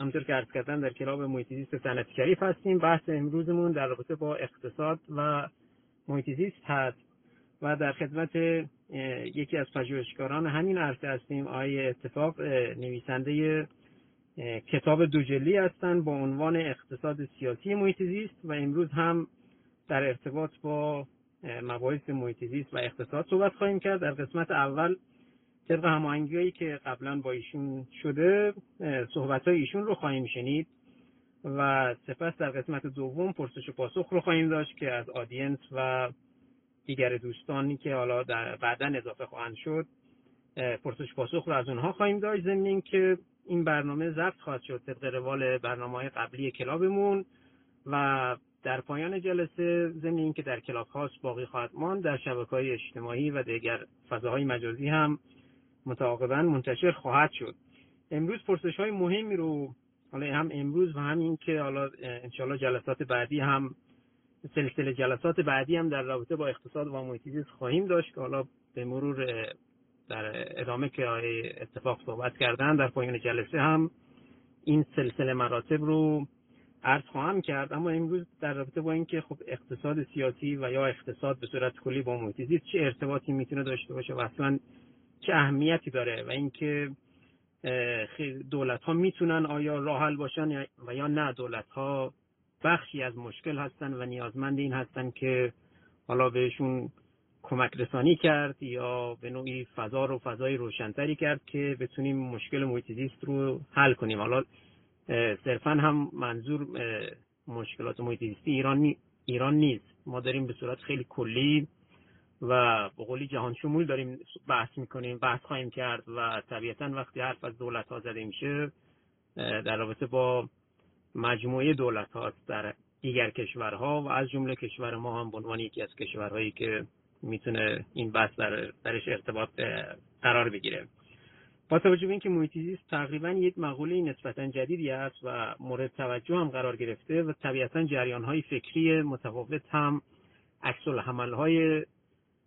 همطور که عرض کردن در کلاب محیط زیست صنعتی شریف هستیم. بحث امروزمون در رابطه با اقتصاد و محیط زیست هست و در خدمت یکی از پژوهشگران همین عرصه هستیم آقای اتفاق نویسنده کتاب دو جلی هستند با عنوان اقتصاد سیاسی محیط زیست و امروز هم در ارتباط با مباحث محیط زیست و اقتصاد صحبت خواهیم کرد. در قسمت اول طبق هماهنگی که قبلا با ایشون شده صحبت های ایشون رو خواهیم شنید و سپس در قسمت دوم پرسش و پاسخ رو خواهیم داشت که از audience و دیگر دوستانی که حالا در بعدا اضافه خواهند شد پرسش پاسخ رو از اونها خواهیم داشت. ضمن که این برنامه ضبط خواهد شد طبق روال برنامه های قبلی کلابمون و در پایان جلسه ضمن اینکه در کلاب هاوس باقی خواهد ماند در شبکه های اجتماعی و دیگر فضاهای مجازی هم متعاقبا منتشر خواهد شد. امروز پرسش های مهمی رو حالا هم امروز و هم این که حالا انشالله جلسات بعدی هم سلسله جلسات بعدی هم در رابطه با اقتصاد و محیط خواهیم داشت که حالا به مرور در ادامه که اتفاق صحبت کردن در پایان جلسه هم این سلسله مراتب رو عرض خواهم کرد. اما امروز در رابطه با اینکه خب اقتصاد سیاسی و یا اقتصاد به صورت کلی با محیط چه ارتباطی می‌تونه داشته باشه و اصلا چه اهمیتی داره و اینکه دولت ها می‌تونن آیا راه حل باشن و یا نه. دولت ها بخشی از مشکل هستن و نیازمند این هستن که حالا بهشون کمک رسانی کرد یا به نوعی فضا رو فضای روشنتری کرد که بتونیم مشکل محیط زیست رو حل کنیم. حالا صرفا هم منظور مشکلات محیط زیستی ایران ایران نیست. ما داریم به صورت خیلی کلی و به قولی جهان شمول داریم بحث می‌کنیم بحث خواهیم کرد و طبیعتا وقتی حرف از دولت ها زده میشه در رابطه با مجموعه دولت هاست در دیگر کشورها و از جمله کشور ما هم به عنوان یکی از کشورهایی که می‌تونه این بحث در درش ارتباط قرار بگیره. با توجه به اینکه محیط زیست تقریبا یک مقوله نسبتا جدیدی است و مورد توجه هم قرار گرفته و طبیعتا جریان های فکری متفاوت هم عکس های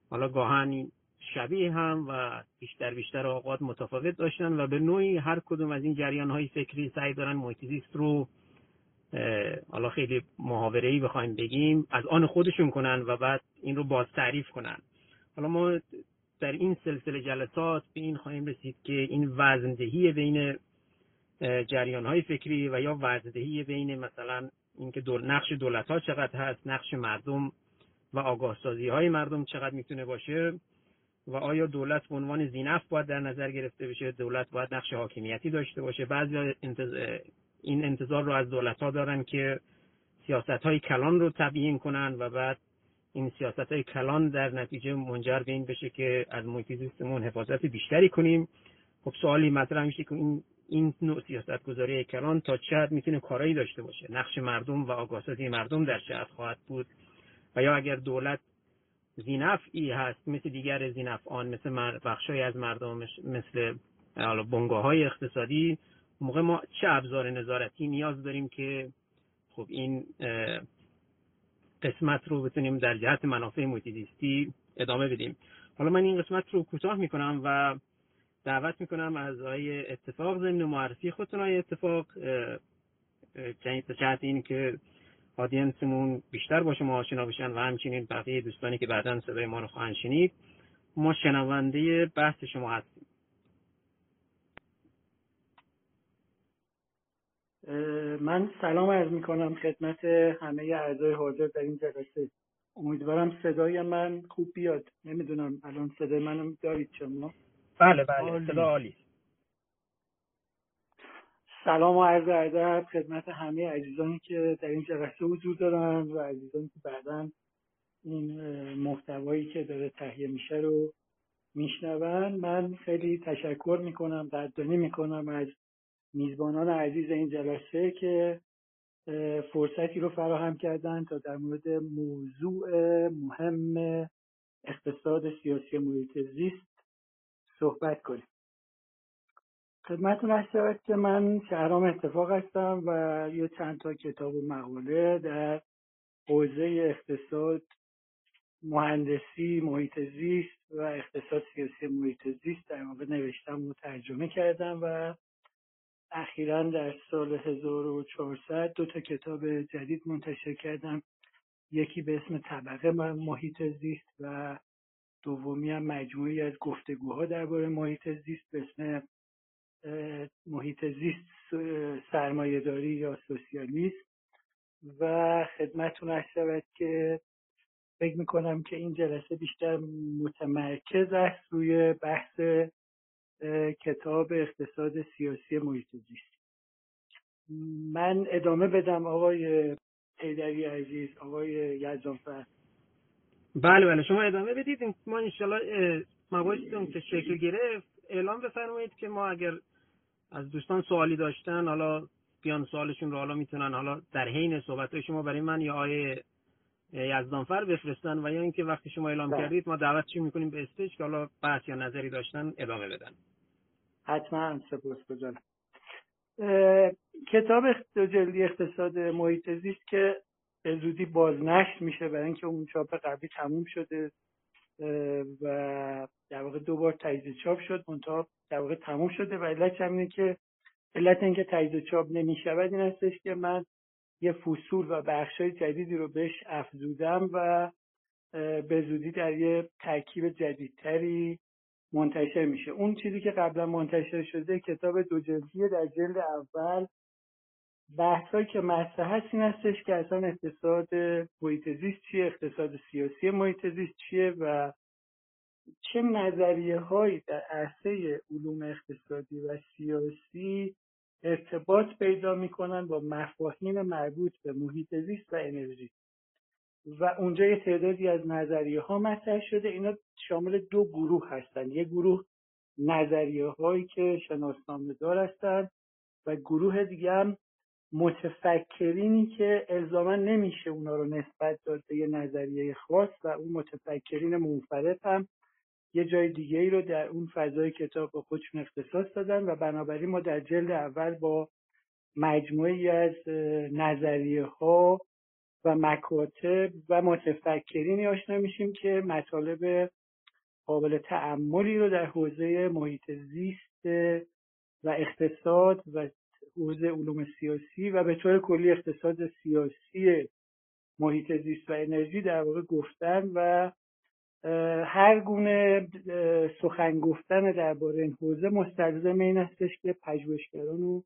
حالا گاهن شبیه هم و بیشتر بیشتر اوقات متفاوت داشتن و به نوعی هر کدوم از این جریان های فکری سعی دارن محیط زیست رو حالا خیلی محاوره ای بخوایم بگیم از آن خودشون کنن و بعد این رو باز تعریف کنن. حالا ما در این سلسله جلسات به این خواهیم رسید که این وزندهی بین جریان های فکری و یا وزندهی بین مثلا اینکه دول نقش دولت ها چقدر هست نقش مردم و آگاه سازی های مردم چقدر می‌تونه باشه و آیا دولت به عنوان زینف باید در نظر گرفته بشه؟ دولت باید نقش حاکمیتی داشته باشه. بعضی این انتظار رو از دولت ها دارن که سیاست های کلان رو تبیین کنن و بعد این سیاست های کلان در نتیجه منجر به این بشه که از محیط زیستمون حفاظت بیشتری کنیم. خب سوالی مطرح میشه که این این نوع سیاست گذاری کلان تا چه می‌تونه کارایی داشته باشه؟ نقش مردم و آگاهسازی مردم در چه خواهد بود؟ و یا اگر دولت زینفعی هست مثل دیگر زینفعان مثل بخشای از مردم مثل بنگاه های اقتصادی موقع ما چه ابزار نظارتی نیاز داریم که خب این قسمت رو بتونیم در جهت منافع محیط ادامه بدیم. حالا من این قسمت رو کوتاه می‌کنم و دعوت می‌کنم از آقای اتفاق ضمن معرفی خودتون آقای اتفاق جهت این که آدینسمون بیشتر با شما آشنا بشن و همچنین بقیه دوستانی که بعدا صدای ما رو خواهند شنید ما شنونده بحث شما هستیم. من سلام عرض می کنم خدمت همه اعضای حاضر در این جلسه. امیدوارم صدای من خوب بیاد. نمی‌دونم الان صدای منم دارید شما بله بله صدا عالی سلام و عرض ادب خدمت همه عزیزانی که در این جلسه حضور دارن و عزیزانی که بعدا این محتوایی که داره تهیه میشه رو میشنون. من خیلی تشکر می‌کنم قدردانی می‌کنم از میزبانان عزیز این جلسه که فرصتی رو فراهم کردن تا در مورد موضوع مهم اقتصاد سیاسی محیط زیست صحبت کنیم. خدمتتون هست که من شهرام اتفاق هستم و یه چند تا کتاب و مقاله در حوزه اقتصاد مهندسی محیط زیست و اقتصاد سیاسی محیط زیست در واقع نوشتم و ترجمه کردم و اخیرا در سال 1400 دو تا کتاب جدید منتشر کردم. یکی به اسم طبقه محیط زیست و دومی هم مجموعی از گفتگوها درباره محیط زیست به اسم محیط زیست سرمایهداری یا سوسیالیسم. و خدمتتون عرض شود که فکر می‌کنم که این جلسه بیشتر متمرکز است روی بحث کتاب اقتصاد سیاسی محیط زیست. من ادامه بدم آقای حیدری عزیز آقای یزدانفر بله بله. شما ادامه بدید. ما انشالله مباحثتون که شکل گرفت اعلام بفرمایید که ما اگر از دوستان سوالی داشتن حالا بیان سوالشون رو حالا می‌تونن حالا در حین صحبت شما برای من یا آیه یزدانفر بفرستن و یا اینکه وقتی شما اعلام بله. کردید ما دعوتشون می‌کنیم به استیج که حالا بحث یا نظری داشتن ادامه بدن. حتما سپاس گذارم کتاب دو جلدی اقتصاد محیط زیست که به زودی بازنشر میشه برای اینکه اون چاپ قبلی تموم شده. و در واقع دو بار تجدید چاپ شد منتها در واقع تموم شده. و علت همینه که علت اینکه تجدید چاپ نمی‌شود این هستش که من یه فصول و بخشای جدیدی رو بهش افزودم و به زودی در یه ترکیب جدیدتری منتشر میشه. اون چیزی که قبلا منتشر شده کتاب دو جلدیه در جلد اول بحثایی که مطرح هست این هستش که اصلا اقتصاد محیط زیست چیه؟ اقتصاد سیاسی محیط زیست چیه؟ و چه نظریه هایی در عرصه علوم اقتصادی و سیاسی ارتباط پیدا می‌کنن با مفاهیم مربوط به محیط زیست و انرژی؟ و اونجا یه تعدادی از نظریه ها مطرح شده. اینا شامل دو گروه هستند یه گروه نظریه هایی که شناسنامه دار هستند و گروه دیگه هم متفکرینی که الزاما نمیشه اونا رو نسبت داد به یه نظریه خاص و اون متفکرین منفرد هم یه جای دیگه ای رو در اون فضای کتاب با خودشون اختصاص دادن و بنابراین ما در جلد اول با مجموعی از نظریه ها و مکاتب و متفکرینی آشنا میشیم که مطالب قابل تعملی رو در حوزه محیط زیست و اقتصاد و حوزه علوم سیاسی و به طور کلی اقتصاد سیاسی محیط زیست و انرژی در واقع گفتن و هر گونه سخن گفتن درباره این حوزه مستلزم این استش که پژوهشگران و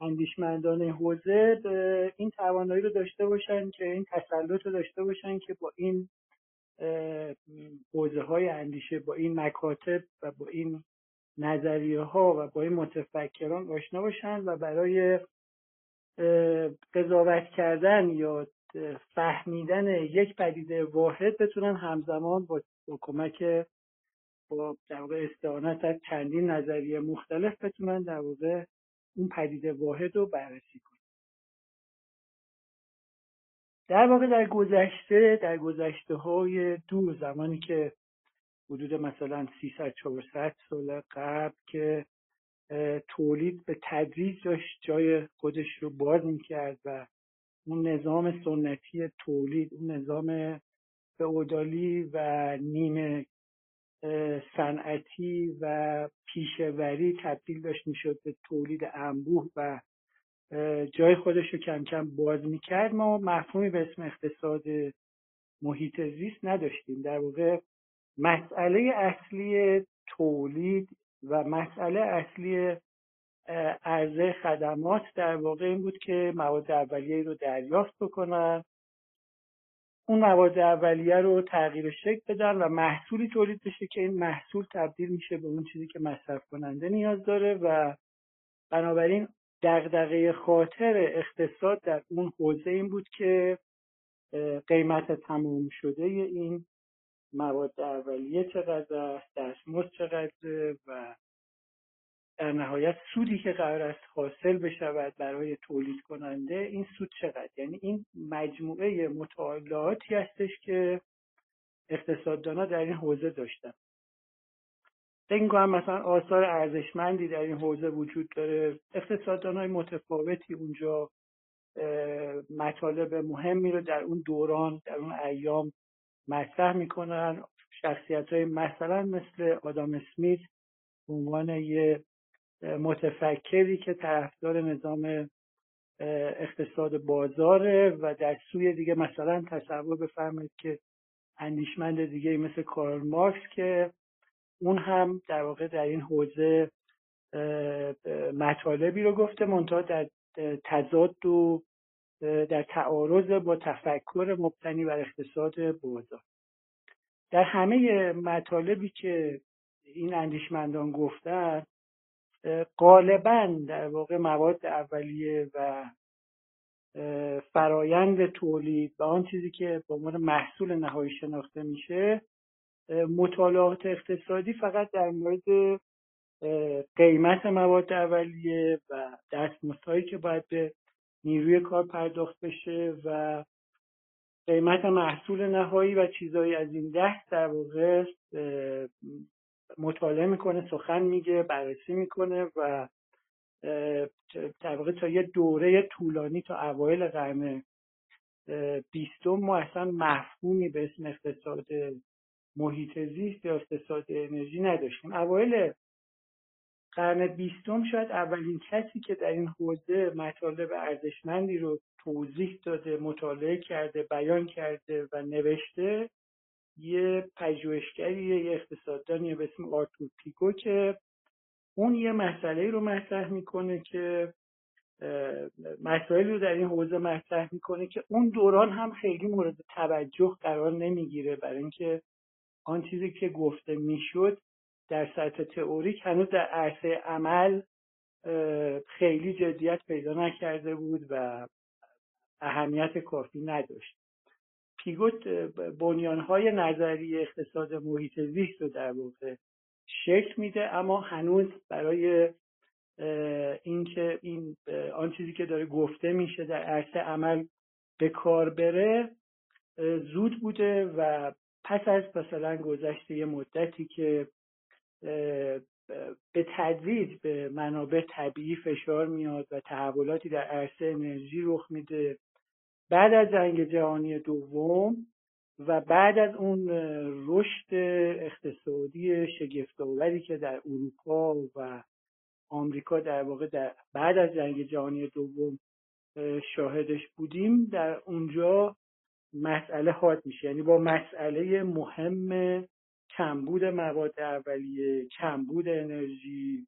اندیشمندان حوزه این توانایی رو داشته باشن که این تسلط رو داشته باشن که با این حوزه های اندیشه با این مکاتب و با این نظریه ها و با این متفکران آشنا باشن و برای قضاوت کردن یا فهمیدن یک پدیده واحد بتونن همزمان با, با کمک با در واقع استعانت از چندین نظریه مختلف بتونن در واقع اون پدیده واحد رو بررسی کنن. در واقع در گذشته در گذشته های دور زمانی که حدود مثلا 300 400 سال قبل که تولید به تدریج داشت جای خودش رو باز می‌کرد و اون نظام سنتی تولید اون نظام فئودالی و نیمه صنعتی و پیشوری تبدیل داشت می‌شد به تولید انبوه و جای خودش رو کم کم باز می‌کرد. ما مفهومی به اسم اقتصاد محیط زیست نداشتیم. در واقع مسئله اصلی تولید و مسئله اصلی عرضه خدمات در واقع این بود که مواد اولیه رو دریافت بکنن. اون مواد اولیه رو تغییر شکل بدن و محصولی تولید بشه که این محصول تبدیل میشه به اون چیزی که مصرف کننده نیاز داره و بنابراین دغدغه خاطر اقتصاد در اون حوزه این بود که قیمت تمام شده این مواد اولیه چقدر است دستمزد چقدر و در نهایت سودی که قرار است حاصل بشود برای تولید کننده این سود چقدر؟ یعنی این مجموعه مطالعاتی هستش که اقتصاددانا در این حوزه داشتن. فکر کنم مثلا آثار ارزشمندی در این حوزه وجود داره. های متفاوتی اونجا مطالب مهمی رو در اون دوران در اون ایام مطرح می‌کنن. شخصیت های مثلا مثل آدام اسمیت به عنوان یه متفکری که طرفدار نظام اقتصاد بازاره و در سوی دیگه مثلا تصور بفرمایید که اندیشمند دیگه مثل کارل مارکس که اون هم در واقع در این حوزه مطالبی رو گفته منتها در تضاد و در تعارض با تفکر مبتنی بر اقتصاد بازار. در همه مطالبی که این اندیشمندان گفتن غالبا در واقع مواد اولیه و فرایند تولید و آن چیزی که به عنوان محصول نهایی شناخته میشه مطالعات اقتصادی فقط در مورد قیمت مواد اولیه و دستمزدهایی که باید به نیروی کار پرداخت بشه و قیمت محصول نهایی و چیزهایی از این دست در واقع مطالعه می‌کنه سخن میگه بررسی می‌کنه و در واقع تا یه دوره طولانی تا اوایل قرن بیستم ما اصلا مفهومی به اسم اقتصاد محیط زیست یا اقتصاد انرژی نداشتیم. اوایل قرن بیستم شاید اولین کسی که در این حوزه مطالب ارزشمندی رو توضیح داده مطالعه کرده بیان کرده و نوشته یه پژوهشگری یه اقتصاددانی به اسم آرتور پیگو که اون یه مسئله رو مطرح می‌کنه که مسائلی رو در این حوزه مطرح می‌کنه که اون دوران هم خیلی مورد توجه قرار نمی‌گیره برای اینکه آن چیزی که گفته می‌شد در سطح تئوریک هنوز در عرصه عمل خیلی جدیت پیدا نکرده بود و اهمیت کافی نداشت. پیگوت بنیانهای نظری اقتصاد محیط زیست رو در واقع شکل میده اما هنوز برای اینکه این آن چیزی که داره گفته میشه در عرصه عمل به کار بره زود بوده و پس از مثلا گذشته یه مدتی که به تدریج به منابع طبیعی فشار میاد و تحولاتی در عرصه انرژی رخ میده. بعد از جنگ جهانی دوم و بعد از اون رشد اقتصادی شگفتآوری که در اروپا و آمریکا در واقع در بعد از جنگ جهانی دوم شاهدش بودیم در اونجا مسئله حاد میشه. یعنی با مسئله مهم کمبود مواد اولیه کمبود انرژی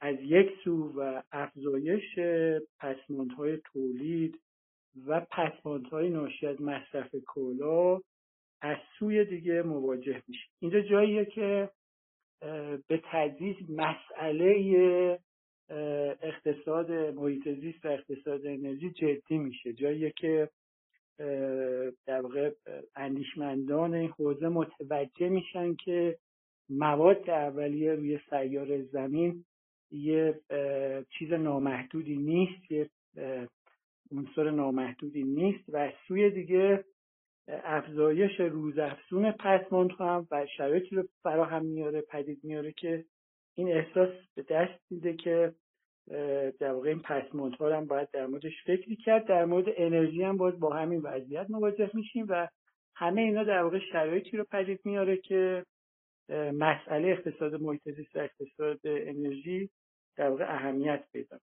از یک سو و افزایش پسماندهای تولید و پسماندهای ناشی از مصرف کلا از سوی دیگه مواجه میشه اینجا جاییه که به تدریج مسئله اقتصاد محیط زیست و اقتصاد انرژی جدی میشه. جاییه که در واقع اندیشمندان این حوزه متوجه میشن که مواد اولیه روی سیار زمین یه چیز نامحدودی نیست یه عنصر نامحدودی نیست و سوی دیگه افزایش روزافزون پسماند هم و شرایطی رو فراهم میاره پدید میاره که این احساس به دست میده که در واقع این پسماندها هم باید در موردش فکری کرد. در مورد انرژی هم باز با همین وضعیت مواجه میشیم و همه اینا در واقع شرایطی رو پدید میاره که مسئله اقتصاد محیط و اقتصاد انرژی در واقع اهمیت پیدا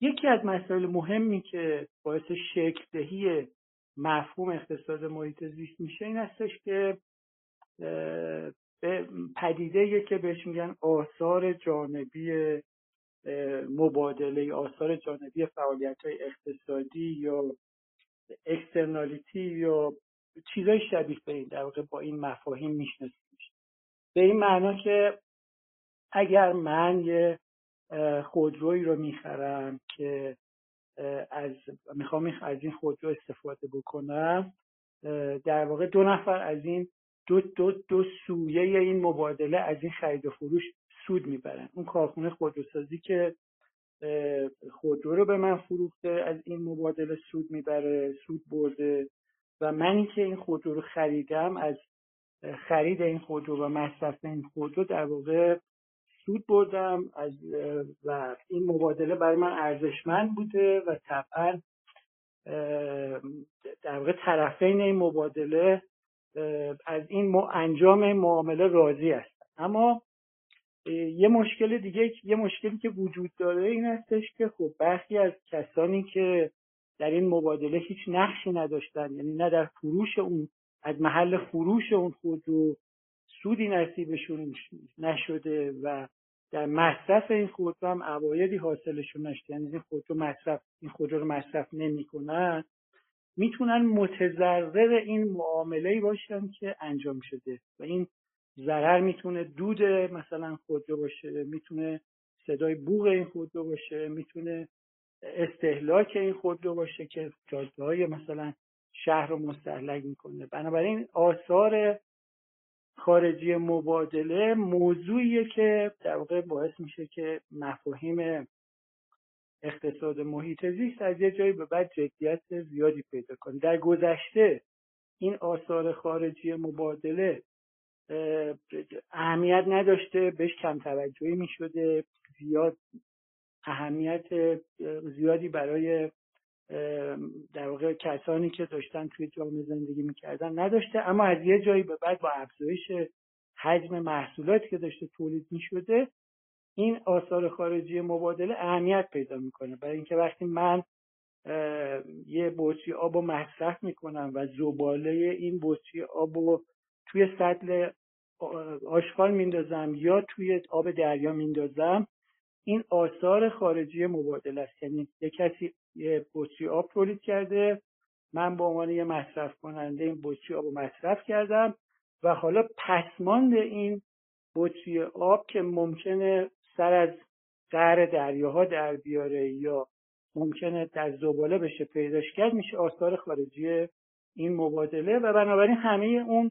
یکی از مسائل مهمی که باعث شکل دهی مفهوم اقتصاد محیط زیست میشه این هستش که به پدیده که بهش میگن آثار جانبی مبادله آثار جانبی فعالیت های اقتصادی یا اکسترنالیتی یا چیزای شبیه به این در واقع با این مفاهیم می‌شناسیم به این معنا که اگر من یه خودرویی رو می‌خرم که از می‌خوام از این خودرو استفاده بکنم در واقع دو نفر از این دو, دو, دو سویه این مبادله از این خرید و فروش سود می‌برن. اون کارخونه خودروسازی که خودرو رو به من فروخته از این مبادله سود می‌بره سود برده و منی که این خودرو رو خریدم از خرید این خودرو و مصرف این خودرو در واقع سود بردم از و این مبادله برای من ارزشمند بوده و طبعا در واقع طرفین این مبادله از این انجام این معامله راضی هستن. اما یه مشکل دیگه یه مشکلی که وجود داره این هستش که خب برخی از کسانی که در این مبادله هیچ نقشی نداشتن یعنی نه در فروش اون از محل فروش اون خودرو سودی نصیبشون نشده و در مصرف این خودرو هم عوایدی حاصلشون نشده. یعنی این خودرو مصرف این خودرو رو مصرف نمی‌کنن. می‌تونن متضرر این معامله باشن که انجام شده. و این ضرر می‌تونه دود مثلا خودرو باشه می‌تونه صدای بوغ این خودرو باشه می‌تونه استهلاک این خودرو باشه که جاده های مثلا شهر رو مستحلک می‌کنه. بنابراین آثار خارجی مبادله موضوعیه که در واقع باعث میشه که مفاهیم اقتصاد محیط زیست از یه جایی به بعد جدیت زیادی پیدا کنه. در گذشته این آثار خارجی مبادله اهمیت نداشته بهش کم توجهی می شده زیاد اهمیت زیادی برای در واقع کسانی که داشتن توی جامعه زندگی می‌کردن نداشته اما از یه جایی به بعد با افزایش حجم محصولاتی که داشته تولید می‌شده این آثار خارجی مبادله اهمیت پیدا می‌کنه. برای اینکه وقتی من یه بطری آب رو مصرف می‌کنم و زباله این بطری آب رو توی سطل آشغال میندازم یا توی آب دریا میندازم این آثار خارجی مبادله است. یعنی یه کسی یه بطری آب تولید کرده من به عنوان یه مصرف کننده این بطری آب رو مصرف کردم و حالا پسماند این بطری آب که ممکنه سر از قعر دریاها در بیاره یا ممکنه در زباله بشه پیداش کرد میشه آثار خارجی این مبادله و بنابراین همه اون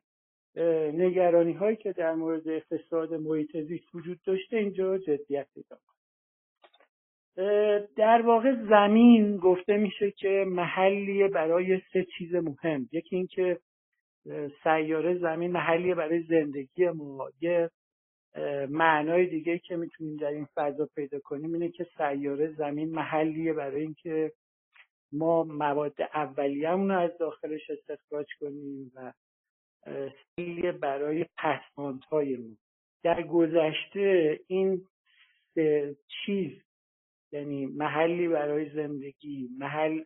نگرانی هایی که در مورد اقتصاد محیط زیست وجود داشته اینجا جدیت پیدا در واقع زمین گفته میشه که محلیه برای سه چیز مهم. یکی اینکه سیاره زمین محلیه برای زندگی ما. یه معنای دیگه که می‌تونیم در این فضا پیدا کنیم اینه که سیاره زمین محلیه برای اینکه ما مواد اولیه‌مون رو از داخلش استخراج کنیم و سیلیه برای پسماندهای ما. در گذشته این چیز یعنی محلی برای زندگی محل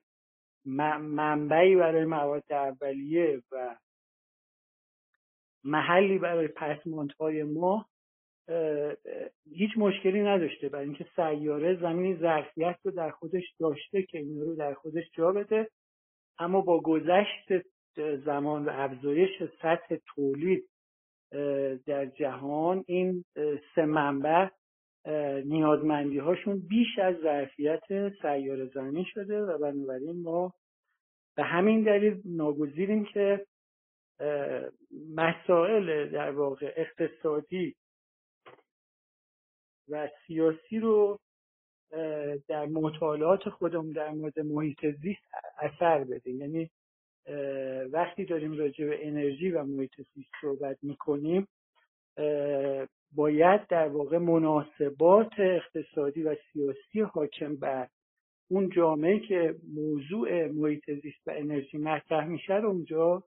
منبعی برای مواد اولیه و محلی برای پسماندهای ما هیچ مشکلی نداشته. برای اینکه سیاره زمین ظرفیت رو در خودش داشته که این رو در خودش جا بده اما با گذشت زمان و افزایش سطح تولید در جهان این سه منبع نیازمندی هاشون بیش از ظرفیت سیاره زمین شده و بنابراین ما به همین دلیل ناگزیریم که مسائل در واقع اقتصادی و سیاسی رو در مطالعات خودمون در مورد محیط زیست اثر بدیم یعنی وقتی داریم راجع به انرژی و محیط زیست صحبت می‌کنیم باید در واقع مناسبات اقتصادی و سیاسی حاکم بر اون جامعه که موضوع محیط زیست و انرژی مطرح میشه رو اونجا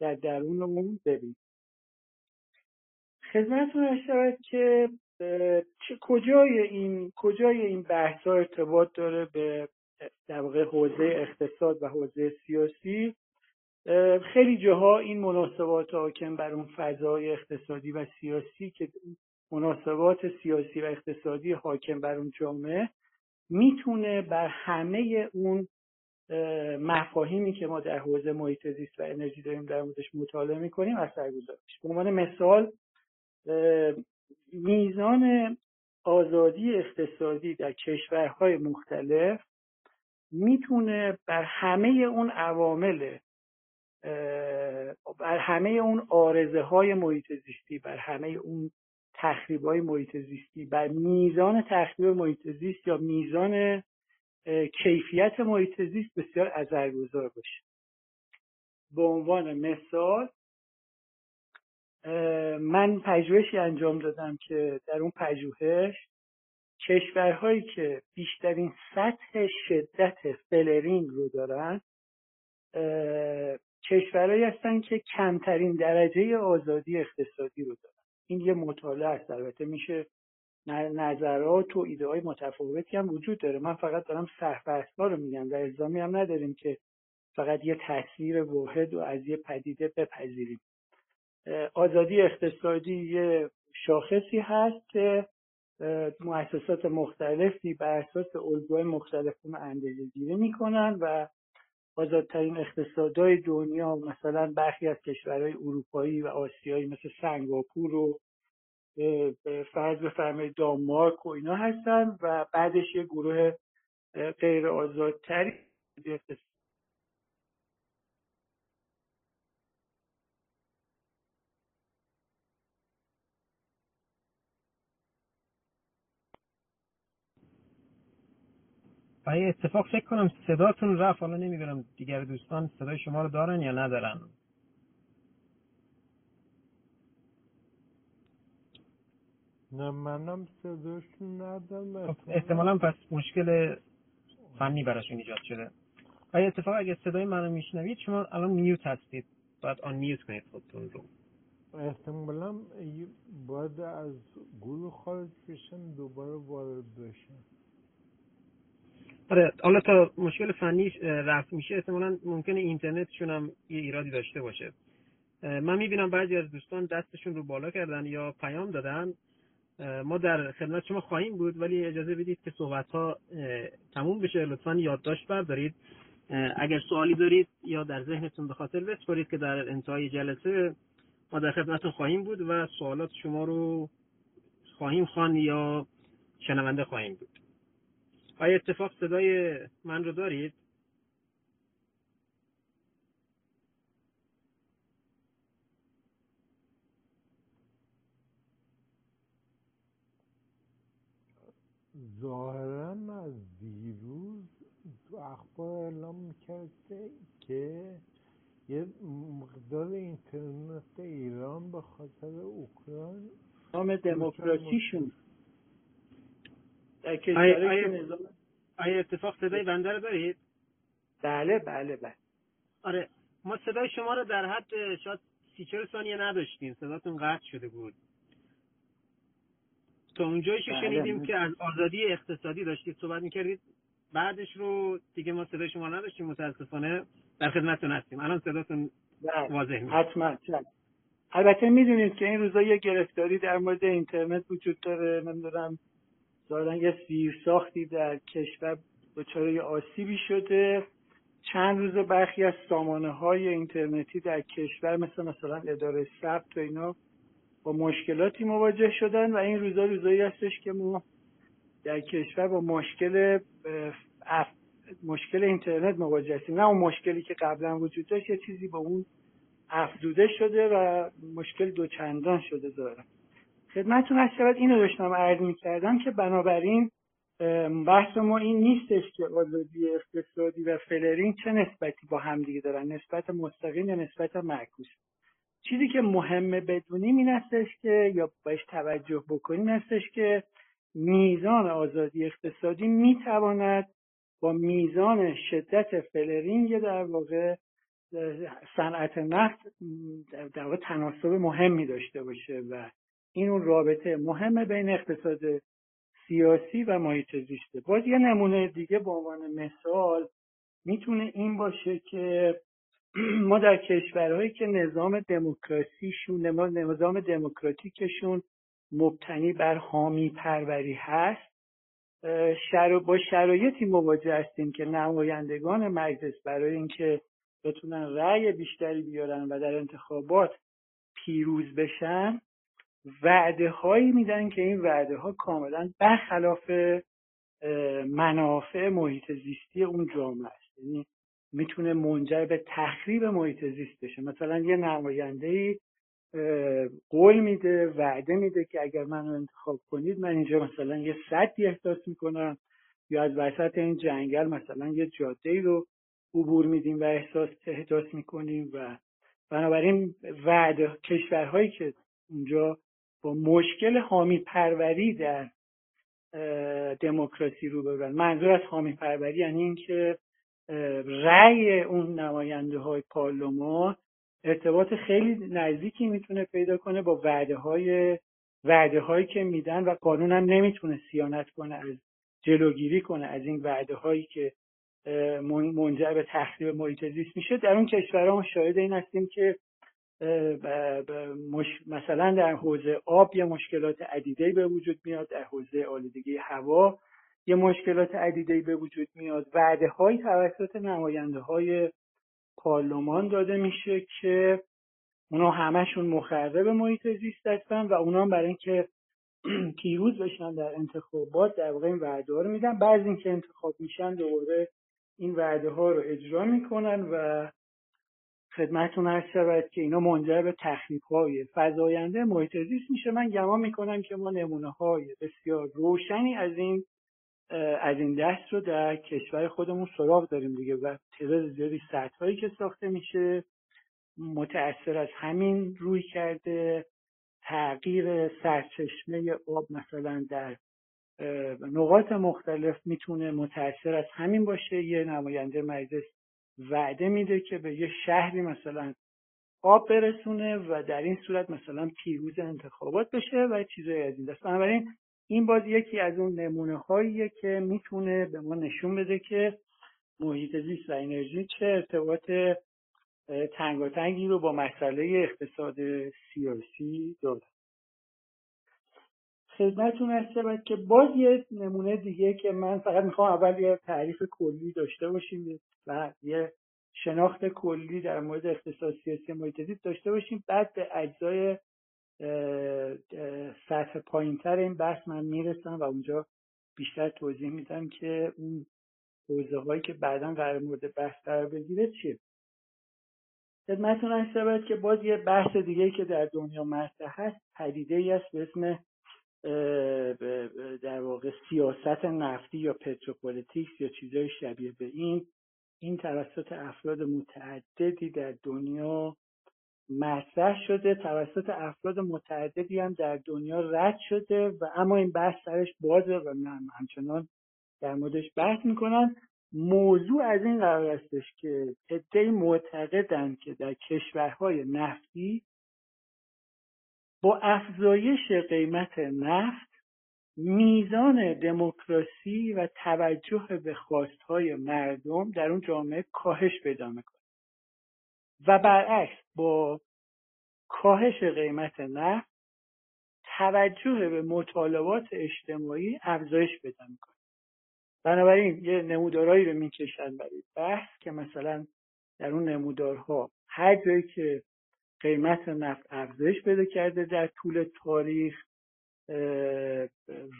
در درونمون ببینیم. خدمتتون شود که چه کجای این کجای این بحث ارتباط داره به در واقع حوزه اقتصاد و حوزه سیاسی؟ خیلی جاها این مناسبات حاکم بر اون فضای اقتصادی و سیاسی که مناسبات سیاسی و اقتصادی حاکم بر اون جامعه می‌تونه بر همه اون مفاهیمی که ما در حوزه محیط زیست و انرژی داریم در موردش مطالعه می‌کنیم اثرگذار بشه به عنوان مثال میزان آزادی اقتصادی در کشورهای مختلف می‌تونه بر همه اون عوامل بر همه اون آرزه های محیط زیستی بر همه اون تخریب های محیط زیستی بر میزان تخریب محیط زیست یا میزان کیفیت محیط زیست بسیار اثرگذار باشه. به عنوان مثال من پژوهشی انجام دادم که در اون پژوهش کشورهایی که بیشترین سطح شدت فلرینگ رو دارن کشورهایی هستن که کمترین درجه آزادی اقتصادی رو دارن. این یه مطالعه است. البته میشه نظرات و ایده های متفاوتی هم وجود داره. من فقط دارم سرفصلا رو میگم و الزامی هم نداریم که فقط یه تصویر واحد و از یه پدیده بپذیریم. آزادی اقتصادی یه شاخصی هست که مؤسسات مختلفی بر اساس الگوهای مختلف رو اندازه گیری می‌کنن و آزادترین اقتصادهای دنیا مثلا برخی از کشورهای اروپایی و آسیایی مثل سنگاپور و فرض بفرمایید دانمارک و اینا هستن و بعدش یه گروه غیر آزادتری و اتفاق فکر کنم صداتون رفت. حالا نمی‌دونم دیگر دوستان صدای شما رو دارن یا ندارن. نه منم صداشون ندارم. خب، احتمالا پس مشکل فنی براشون ایجاد شده. و اتفاق اگه صدای منو میشنوید شما الان میوت هستید. باید آن میوت کنید خودتون رو. احتمالا باید از گروه خارج بشن دوباره وارد بشن. آره حالا تا مشکل فنی رفت میشه احتمالا ممکنه اینترنتشون هم یه ایرادی داشته باشه. من می‌بینم بعضی از دوستان دستشون رو بالا کردن یا پیام دادن. ما در خدمت شما خواهیم بود ولی اجازه بدید که صحبت ها تموم بشه. لطفا یادداشت بردارید. اگر سوالی دارید یا در ذهنتون به خاطر بسپارید که در انتهای جلسه ما در خدمتتون خواهیم بود و سوالات شما رو خواهیم خوان یا شنونده خواهیم بود. آیا اتفاق صدای من رو دارید؟ ظاهرا از دیروز تو اخبار اعلام می‌کرده که یه مقدار اینترنت ایران به خاطر اوکراین نام دموکراسیشون آیا, اتفاق صدای بنده رو دارید؟ بله بله بله آره ما صدای شما رو در حد شاید سی چل ثانیه نداشتیم صداتون قطع شده بود تا اونجایی که بله، شنیدیم بله. که از آزادی اقتصادی داشتید صحبت می‌کردید بعدش رو دیگه ما صدای شما نداشتیم متاسفانه در خدمتتون هستیم الان صداتون بله. واضح میشه حتما البته می‌دونید که این روزا یه گرفتاری در مورد اینترنت وجود داره نمی‌دونم ظاهرا یه سیر ساختی در کشور دچار یه آسیبی شده. چند روز برخی از سامانه های اینترنتی در کشور مثل مثلا اداره ثبت و اینا با مشکلاتی مواجه شدن و این روزا روزایی هستش که ما در کشور با مشکل مشکل اینترنت مواجه هستیم. نه اون مشکلی که قبلا وجود داشت یه چیزی با اون افزوده شده و مشکل دوچندان شده داره. خدمتتون هست شود اینو داشتم عرض می‌کردم که بنابراین بحث ما این نیستش که آزادی اقتصادی و فلرین چه نسبتی با همدیگه دارن نسبت مستقیم یا نسبت معکوس. چیزی که مهمه بدونیم این هستش که یا بهش توجه بکنیم هستش که میزان آزادی اقتصادی می‌تواند با میزان شدت فلرینگ در واقع صنعت نفت در واقع تناسب مهمی داشته باشه و این اون رابطه مهمه بین اقتصاد سیاسی و محیط زیسته. باز یه نمونه دیگه به عنوان مثال می‌تونه این باشه که ما در کشورهایی که نظام دموکراسیشون نظام دموکراتیکشون مبتنی بر حامی پروری هست با شرایطی مواجه هستیم که نمایندگان مجلس برای اینکه بتونن رأی بیشتری بیارن و در انتخابات پیروز بشن وعده هایی میدن که این وعده ها کاملا برخلاف منافع محیط زیستی اون جامعه است. یعنی می‌تونه منجر به تخریب محیط زیست بشه. مثلا یه نماینده ای قول میده وعده میده که اگر منو انتخاب کنید من اینجا مثلا یه صدی احساس می‌کنم یا از وسط این جنگل مثلا یه جاده ای رو عبور میدیم و احساس احساس می‌کنیم و بنابراین وعده کشورهایی که اونجا مشکل حامی پروری در دموکراسی رو ببرن. منظور از حامی پروری یعنی اینکه رأی اون نماینده های پارلمان ارتباط خیلی نزدیکی می‌تونه پیدا کنه با وعده های وعده هایی که میدن و قانون هم نمی‌تونه سیانت کنه از جلوگیری کنه از این وعده هایی که منجر به تخریب محیط زیست میشه. در اون کشورها ما شاهد این هستیم که مثلا در حوزه آب یه مشکلات عدیده به وجود میاد در حوزه آلودگی هوا یه مشکلات عدیده به وجود میاد. وعده های توسط نماینده های پارلمان داده میشه که اونا همشون مخرب محیط زیست هستن و اونا برای اینکه پیروز بشن در انتخابات در واقع این وعده ها رو میدن. بعضی اینکه انتخاب میشن دوباره این وعده ها رو اجرا می‌کنن و خدمتتون هست شود که اینا منجر به تخریب های فضاینده محیط زیست میشه. من گمان می‌کنم که ما نمونه های بسیار روشنی از این از این دست رو در کشور خودمون سراغ داریم دیگه و تعداد زیادی سطح هایی که ساخته میشه متأثر از همین روی کرده. تغییر سرچشمه آب مثلا در نقاط مختلف می‌تونه متأثر از همین باشه. یه نماینده مجلس وعده میده که به یه شهری مثلا آب برسونه و در این صورت مثلا پیروز انتخابات بشه و چیزایی از این دست. بنابراین این باز یکی از اون نمونه هاییه که می‌تونه به ما نشون بده که محیط زیست و انرژی چه ارتباط تنگاتنگی رو با مسئله اقتصاد سیاسی داره خدمتتون هست که باز یه نمونه دیگه که من فقط می‌خوام اول یه تعریف کلی داشته باشیم و یه شناخت کلی در مورد اقتصاد سیاسی محیط داشته باشیم. بعد به اجزای سطح پایینتر این بحث من می‌رسم و اونجا بیشتر توضیح میدم که اون حوزه هایی که بعدا قرار مورد بحث قرار بگیره چیه. خدمتتون عرض که باز یه بحث دیگه که در دنیا مطرح هست پدیده ای است به اسم در واقع سیاست نفتی یا petropolitics یا چیزای شبیه به این این توسط افراد متعددی در دنیا مطرح شده. توسط افراد متعددی هم در دنیا رد شده و اما این بحث سرش بازه و همچنان در موردش بحث می‌کنن موضوع از این قرار استش که عدهای معتقدن که در کشورهای نفتی با افزایش قیمت نفت میزان دموکراسی و توجه به خواستهای مردم در اون جامعه کاهش پیدا می‌کنه. و برعکس با کاهش قیمت نفت توجه به مطالبات اجتماعی افزایش پیدا می‌کنه. بنابراین یه نمودارهایی رو می‌کشن برای بحث که مثلا در اون نمودارها هر جایی که قیمت نفت افزایش پیدا کرده در طول تاریخ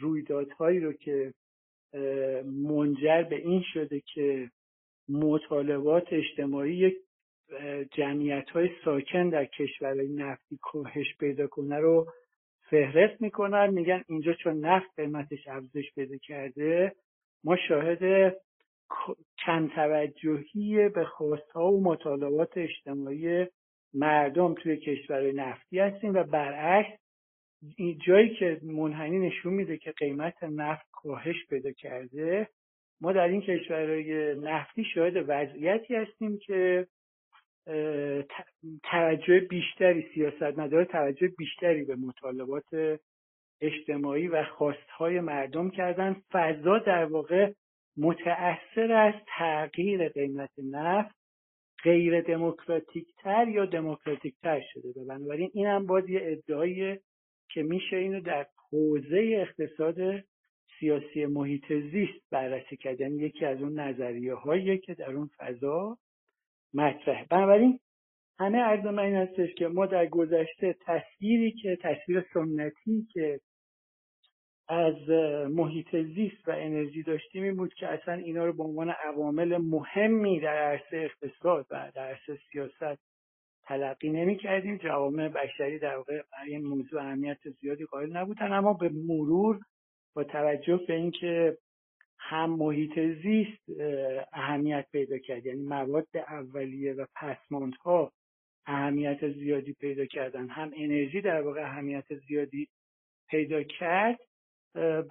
رویدادهایی رو که منجر به این شده که مطالبات اجتماعی جمعیت های ساکن در کشورهای نفتی کاهش پیدا کنه رو فهرست می‌کنن. میگن اینجا چون نفت قیمتش افزایش پیدا کرده ما شاهد کم به خواستها و مطالبات اجتماعی مردم توی کشورهای نفتی هستیم و برعکس این جایی که منحنی نشون میده که قیمت نفت کاهش پیدا کرده ما در این کشورهای نفتی شاهد وضعیتی هستیم که توجه بیشتری سیاست مدار توجه بیشتری به مطالبات اجتماعی و خواستهای مردم کردن. فضا در واقع متأثر از تغییر قیمت نفت. غیر دموکراتیک تر یا دموکراتیک تر شده بنابراین این هم باز یه ادعایی که میشه اینو در حوزه اقتصاد سیاسی محیط زیست بررسی کرد. یعنی یکی از اون نظریه هایی که در اون فضا مطرحه. بنابراین همه عرض من این هستش که ما در گذشته تصویری که تصویر سنتی که از محیط زیست و انرژی داشتیم این بود که اصلا اینا رو به عنوان عوامل مهمی در عرصه اقتصاد و در عرصه سیاست تلقی نمی کردیم جوامع بشری در واقع این موضوع اهمیت زیادی قائل نبودن. اما به مرور با توجه به اینکه هم محیط زیست اهمیت پیدا کرد یعنی مواد اولیه و پسماندها اهمیت زیادی پیدا کردن هم انرژی در واقع اهمیت زیادی پیدا کرد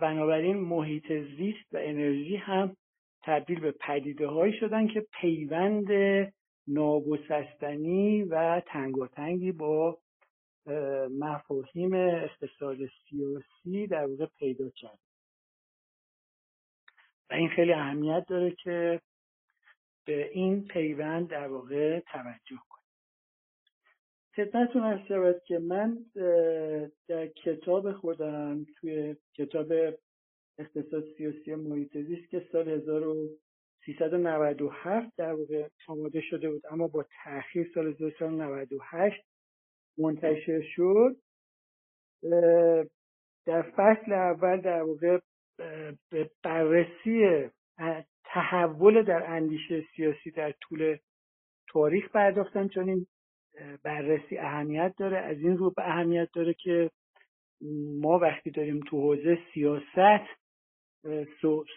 بنابراین محیط زیست و انرژی هم تبدیل به پدیده هایی شدن که پیوند ناگسستنی و تنگاتنگی با مفاهیم اقتصاد سیاسی در واقع پیدا کرد. و این خیلی اهمیت داره که به این پیوند در واقع توجه کنیم. خدمتتون هست شود که من در کتاب خودم توی کتاب اقتصاد سیاسی محیط زیست که سال 1397 در واقع آماده شده بود اما با تاخیر سال 1398 منتشر شد. در فصل اول در واقع به بررسی تحول در اندیشه سیاسی در طول تاریخ پرداختم چون این بررسی اهمیت داره. از این رو به اهمیت داره که ما وقتی داریم تو حوزه سیاست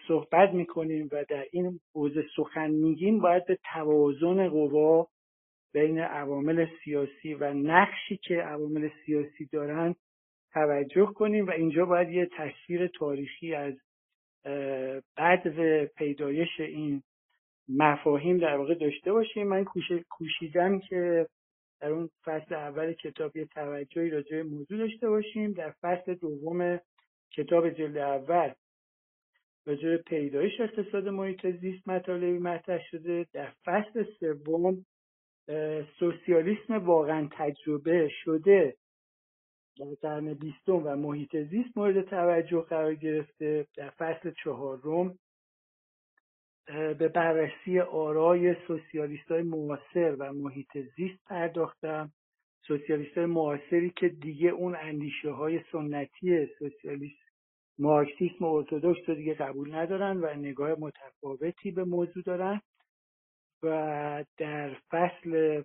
صحبت می‌کنیم و در این حوزه سخن میگیم باید به توازن قوا بین عوامل سیاسی و نقشی که عوامل سیاسی دارن توجه کنیم و اینجا باید یه تصویر تاریخی از بعد پیدایش این مفاهیم در واقع داشته باشیم. من کوشیدم که در اون فصل اول کتاب یه توجهی راجع به موضوع داشته باشیم. در فصل دوم کتاب جلد اول راجع به پیدایش اقتصاد محیط زیست مطالبی مطرح شده. در فصل سوم سوسیالیسم واقعا تجربه شده در قرن بیستم و محیط زیست مورد توجه قرار گرفته. در فصل چهارم به بررسی آرای سوسیالیست های معاصر و محیط زیست پرداختم. سوسیالیست های معاصری که دیگه اون اندیشه های سنتی سوسیالیست مارکسیسم ارتودکس رو دیگه قبول ندارن و نگاه متفاوتی به موضوع دارن. و در فصل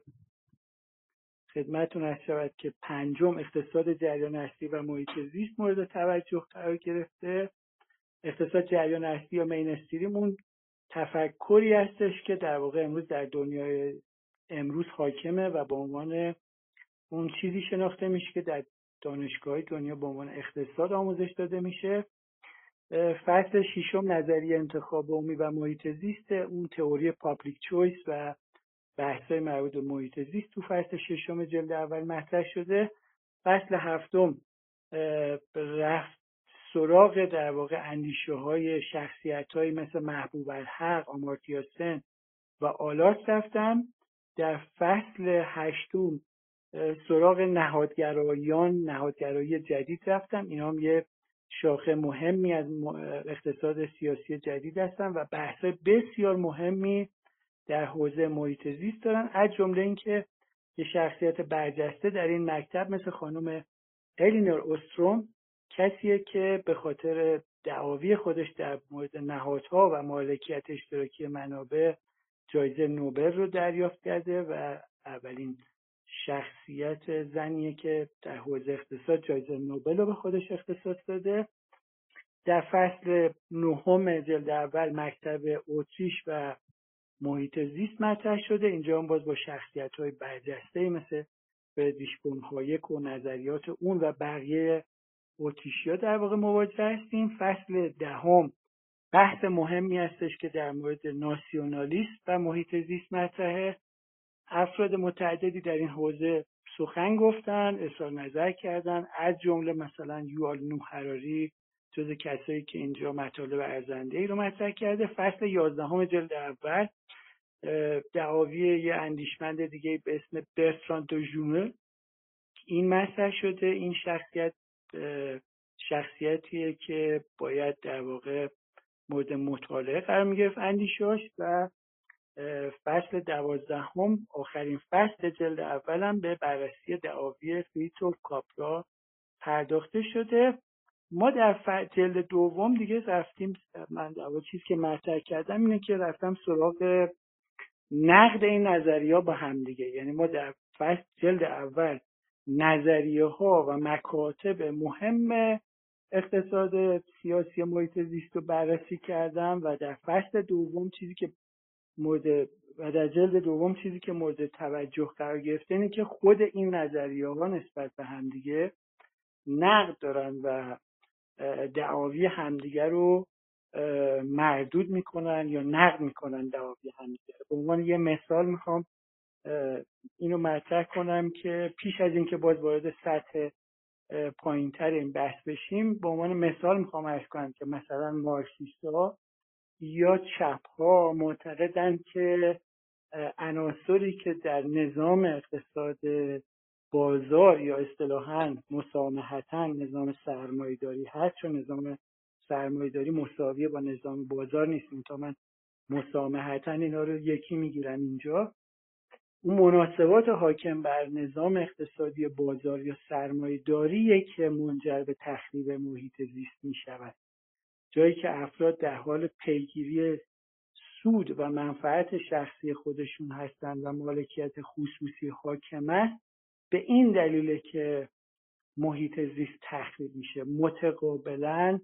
خدمتون از شود که پنجم اقتصاد جریان اصلی و محیط زیست مورد توجه قرار گرفته. اقتصاد جریان اصلی یا مینستریمون تفکری هستش که در واقع امروز در دنیای امروز حاکمه و به عنوان اون چیزی شناخته میشه که در دانشگاه دنیا به عنوان اقتصاد آموزش داده میشه. فصل ششم نظریه انتخاب عمومی و محیط زیست اون تئوری پابلیک چویس و بحثای مربوط به محیط زیست تو فصل ششم جلد اول مطرح شده. فصل هفتم رفت سراغ در واقع اندیشه های شخصیت های مثل محبوب الحق آمارتیا سن و آلات رفتم در فصل هشتم سراغ نهادگرایان نهادگرایی جدید رفتم. اینا هم یه شاخه مهمی از اقتصاد سیاسی جدید هستن و بحث بسیار مهمی در حوزه محیط زیست دارن از جمله اینکه یه شخصیت برجسته در این مکتب مثل خانم الینور اوستروم کسیه که به خاطر دعاوی خودش در مورد نهادها و مالکیت اشتراکی منابع جایزه نوبل رو دریافت کرده و اولین شخصیت زنیه که در حوزه اقتصاد جایزه نوبل رو به خودش اختصاص داده. در فصل نهم جلد اول مکتب اتریش و محیط زیست مطرح شده. اینجا هم باز با شخصیت های برجسته مثل فردریش هایک و نظریات اون و بقیه اتریشیا در واقع مواجه هستیم. فصل دهم بحث مهمی هستش که در مورد ناسیونالیست و محیط زیست مطرحه. افراد متعددی در این حوزه سخن گفتن اظهار نظر کردن از جمله مثلا یوال نو حراری جز کسایی که اینجا مطالب ارزنده ای رو مطرح کرده. فصل یازدهم جلد اول دعاوی یه اندیشمند دیگه به اسم برتراند دو این مطرح شده این شخصیت شخصیتیه که باید در واقع مورد مطالعه قرار می‌گرفت اندیشاش و فصل دوازدهم آخرین فصل جلد اولم به بررسی دعاوی فیتو کاپرا پرداخته شده. ما در جلد دوم دیگه رفتیم من در چیزی که مطرح کردم اینه که رفتم سراغ نقد این نظریه با هم دیگه. یعنی ما در فصل جلد اول نظریه ها و مکاتب مهم اقتصاد سیاسی محیط زیست رو بررسی کردم و در فصل دوم چیزی که مورد و در جلد دوم چیزی که مورد توجه قرار گرفته اینه که خود این نظریه ها نسبت به همدیگه نقد دارن و دعاوی همدیگه رو مردود می‌کنن یا نقد می‌کنن دعاوی همدیگه به عنوان یه مثال می‌خوام اینو مطرح کنم که پیش از اینکه باز وارد سطح پایین تر این بحث بشیم به عنوان مثال می‌خوام ارز کنم که مثلا مارکسیست یا چپ ها معتقدند که عناصری که در نظام اقتصاد بازار یا اصطلاحا مسامحتا نظام سرمایهداری هست چون نظام سرمایهداری مساویه با نظام بازار نیست. تا من مسامحتا اینا رو یکی می‌گیرم اینجا. اون مناسبات حاکم بر نظام اقتصادی بازار یا سرمایهداریه که منجر به تخریب محیط زیست می شود جایی که افراد در حال پیگیری سود و منفعت شخصی خودشون هستند و مالکیت خصوصی حاکم است به این دلیله که محیط زیست تخریب میشه. متقابلا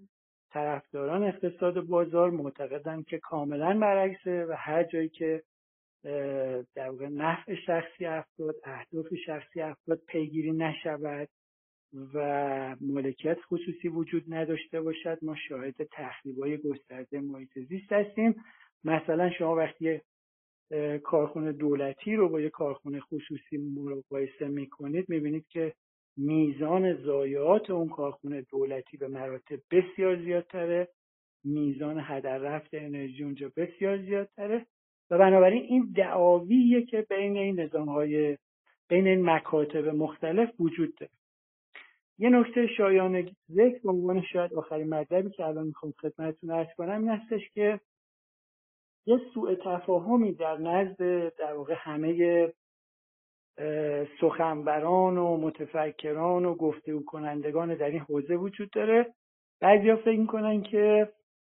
طرفداران اقتصاد بازار معتقدن که کاملا برعکسه و هر جایی که در واقع نفع شخصی افراد اهداف شخصی افراد پیگیری نشود و مالکیت خصوصی وجود نداشته باشد. ما شاهد های گسترده محیط زیست هستیم. مثلا شما وقتی کارخونه دولتی رو با یه کارخونه خصوصی مقایسه می‌کنید می‌بینید که میزان ضایعات اون کارخونه دولتی به مراتب بسیار زیادتره. میزان هدر رفت انرژی اونجا بسیار زیادتره. و بنابراین این دعاویه که بین این نظام های بین این مکاتب مختلف وجود داره. یه نکته شایان ذکر به عنوان شاید آخرین مطلبی که الان می‌خوام خدمتتون ارز کنم این که یه سوء تفاهمی در نزد در واقع همه سخنوران و متفکران و گفتگو کنندگان در این حوزه وجود داره. بعضیا فکر می‌کنن که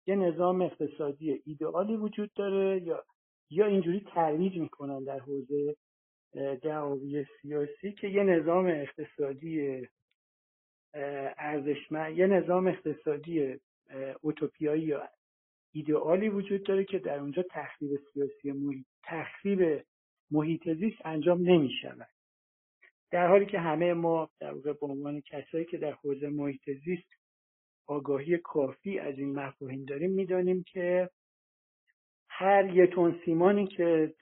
یه نظام اقتصادی ایدئالی وجود داره یا یا اینجوری ترویج می‌کنن در حوزه دعاوی سیاسی که یه نظام اقتصادی ارزشمند یه نظام اقتصادی اوتوپیایی یا ایدئالی وجود داره که در اونجا تخریب سیاسی محیط تخریب محیط زیست انجام نمی شود در حالی که همه ما در واقع به عنوان کسایی که در حوزه محیط زیست آگاهی کافی از این مفاهیم داریم می‌دانیم که هر یه تون سیمانی که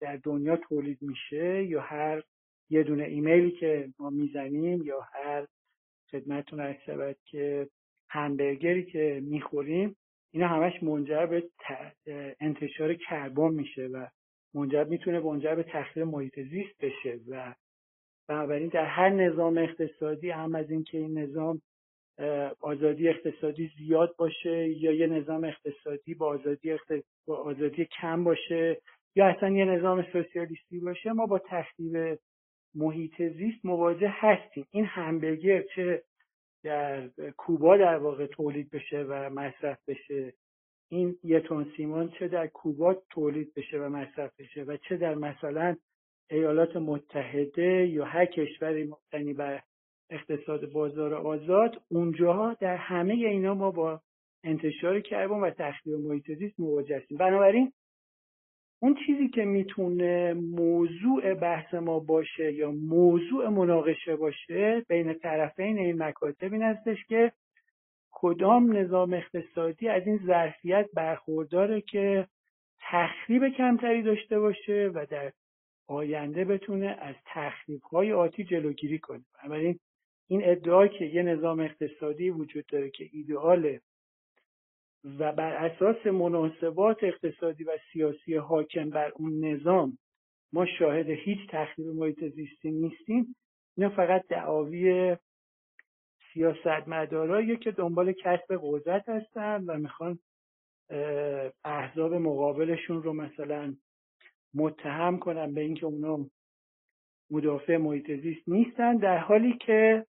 در دنیا تولید میشه یا هر یه دونه ایمیلی که ما می‌زنیم یا هر خدمتتون عرض شود که همبرگری که می‌خوریم اینا همش منجر به انتشار کربن میشه و منجر می‌تونه منجر به تخریب محیط زیست بشه و بنابراین در هر نظام اقتصادی هم از اینکه این نظام آزادی اقتصادی زیاد باشه یا یه نظام اقتصادی با آزادی, با آزادی کم باشه یا اصلا یه نظام سوسیالیستی باشه ما با تخریب محیط زیست مواجه هستیم. این همبرگر چه در کوبا در واقع تولید بشه و مصرف بشه این یه تون سیمان چه در کوبا تولید بشه و مصرف بشه و چه در مثلا ایالات متحده یا هر کشوری مبتنی بر اقتصاد بازار آزاد اونجاها در همه اینا ما با انتشار کربن و تخریب محیط زیست مواجه هستیم. بنابراین اون چیزی که می‌تونه موضوع بحث ما باشه یا موضوع مناقشه باشه بین طرفین این مکاتب این هستش که کدام نظام اقتصادی از این ظرفیت برخورداره که تخریب کمتری داشته باشه و در آینده بتونه از تخریب های آتی جلوگیری کنه. بنابراین این ادعا که یه نظام اقتصادی وجود داره که ایدئاله و بر اساس مناسبات اقتصادی و سیاسی حاکم بر اون نظام ما شاهد هیچ تخریب محیط زیستی نیستیم. اینا فقط دعاوی سیاستمدارایی که دنبال کسب قدرت هستن و می‌خوان احزاب مقابلشون رو مثلا متهم کنن به اینکه اونا مدافع محیط زیست نیستن در حالی که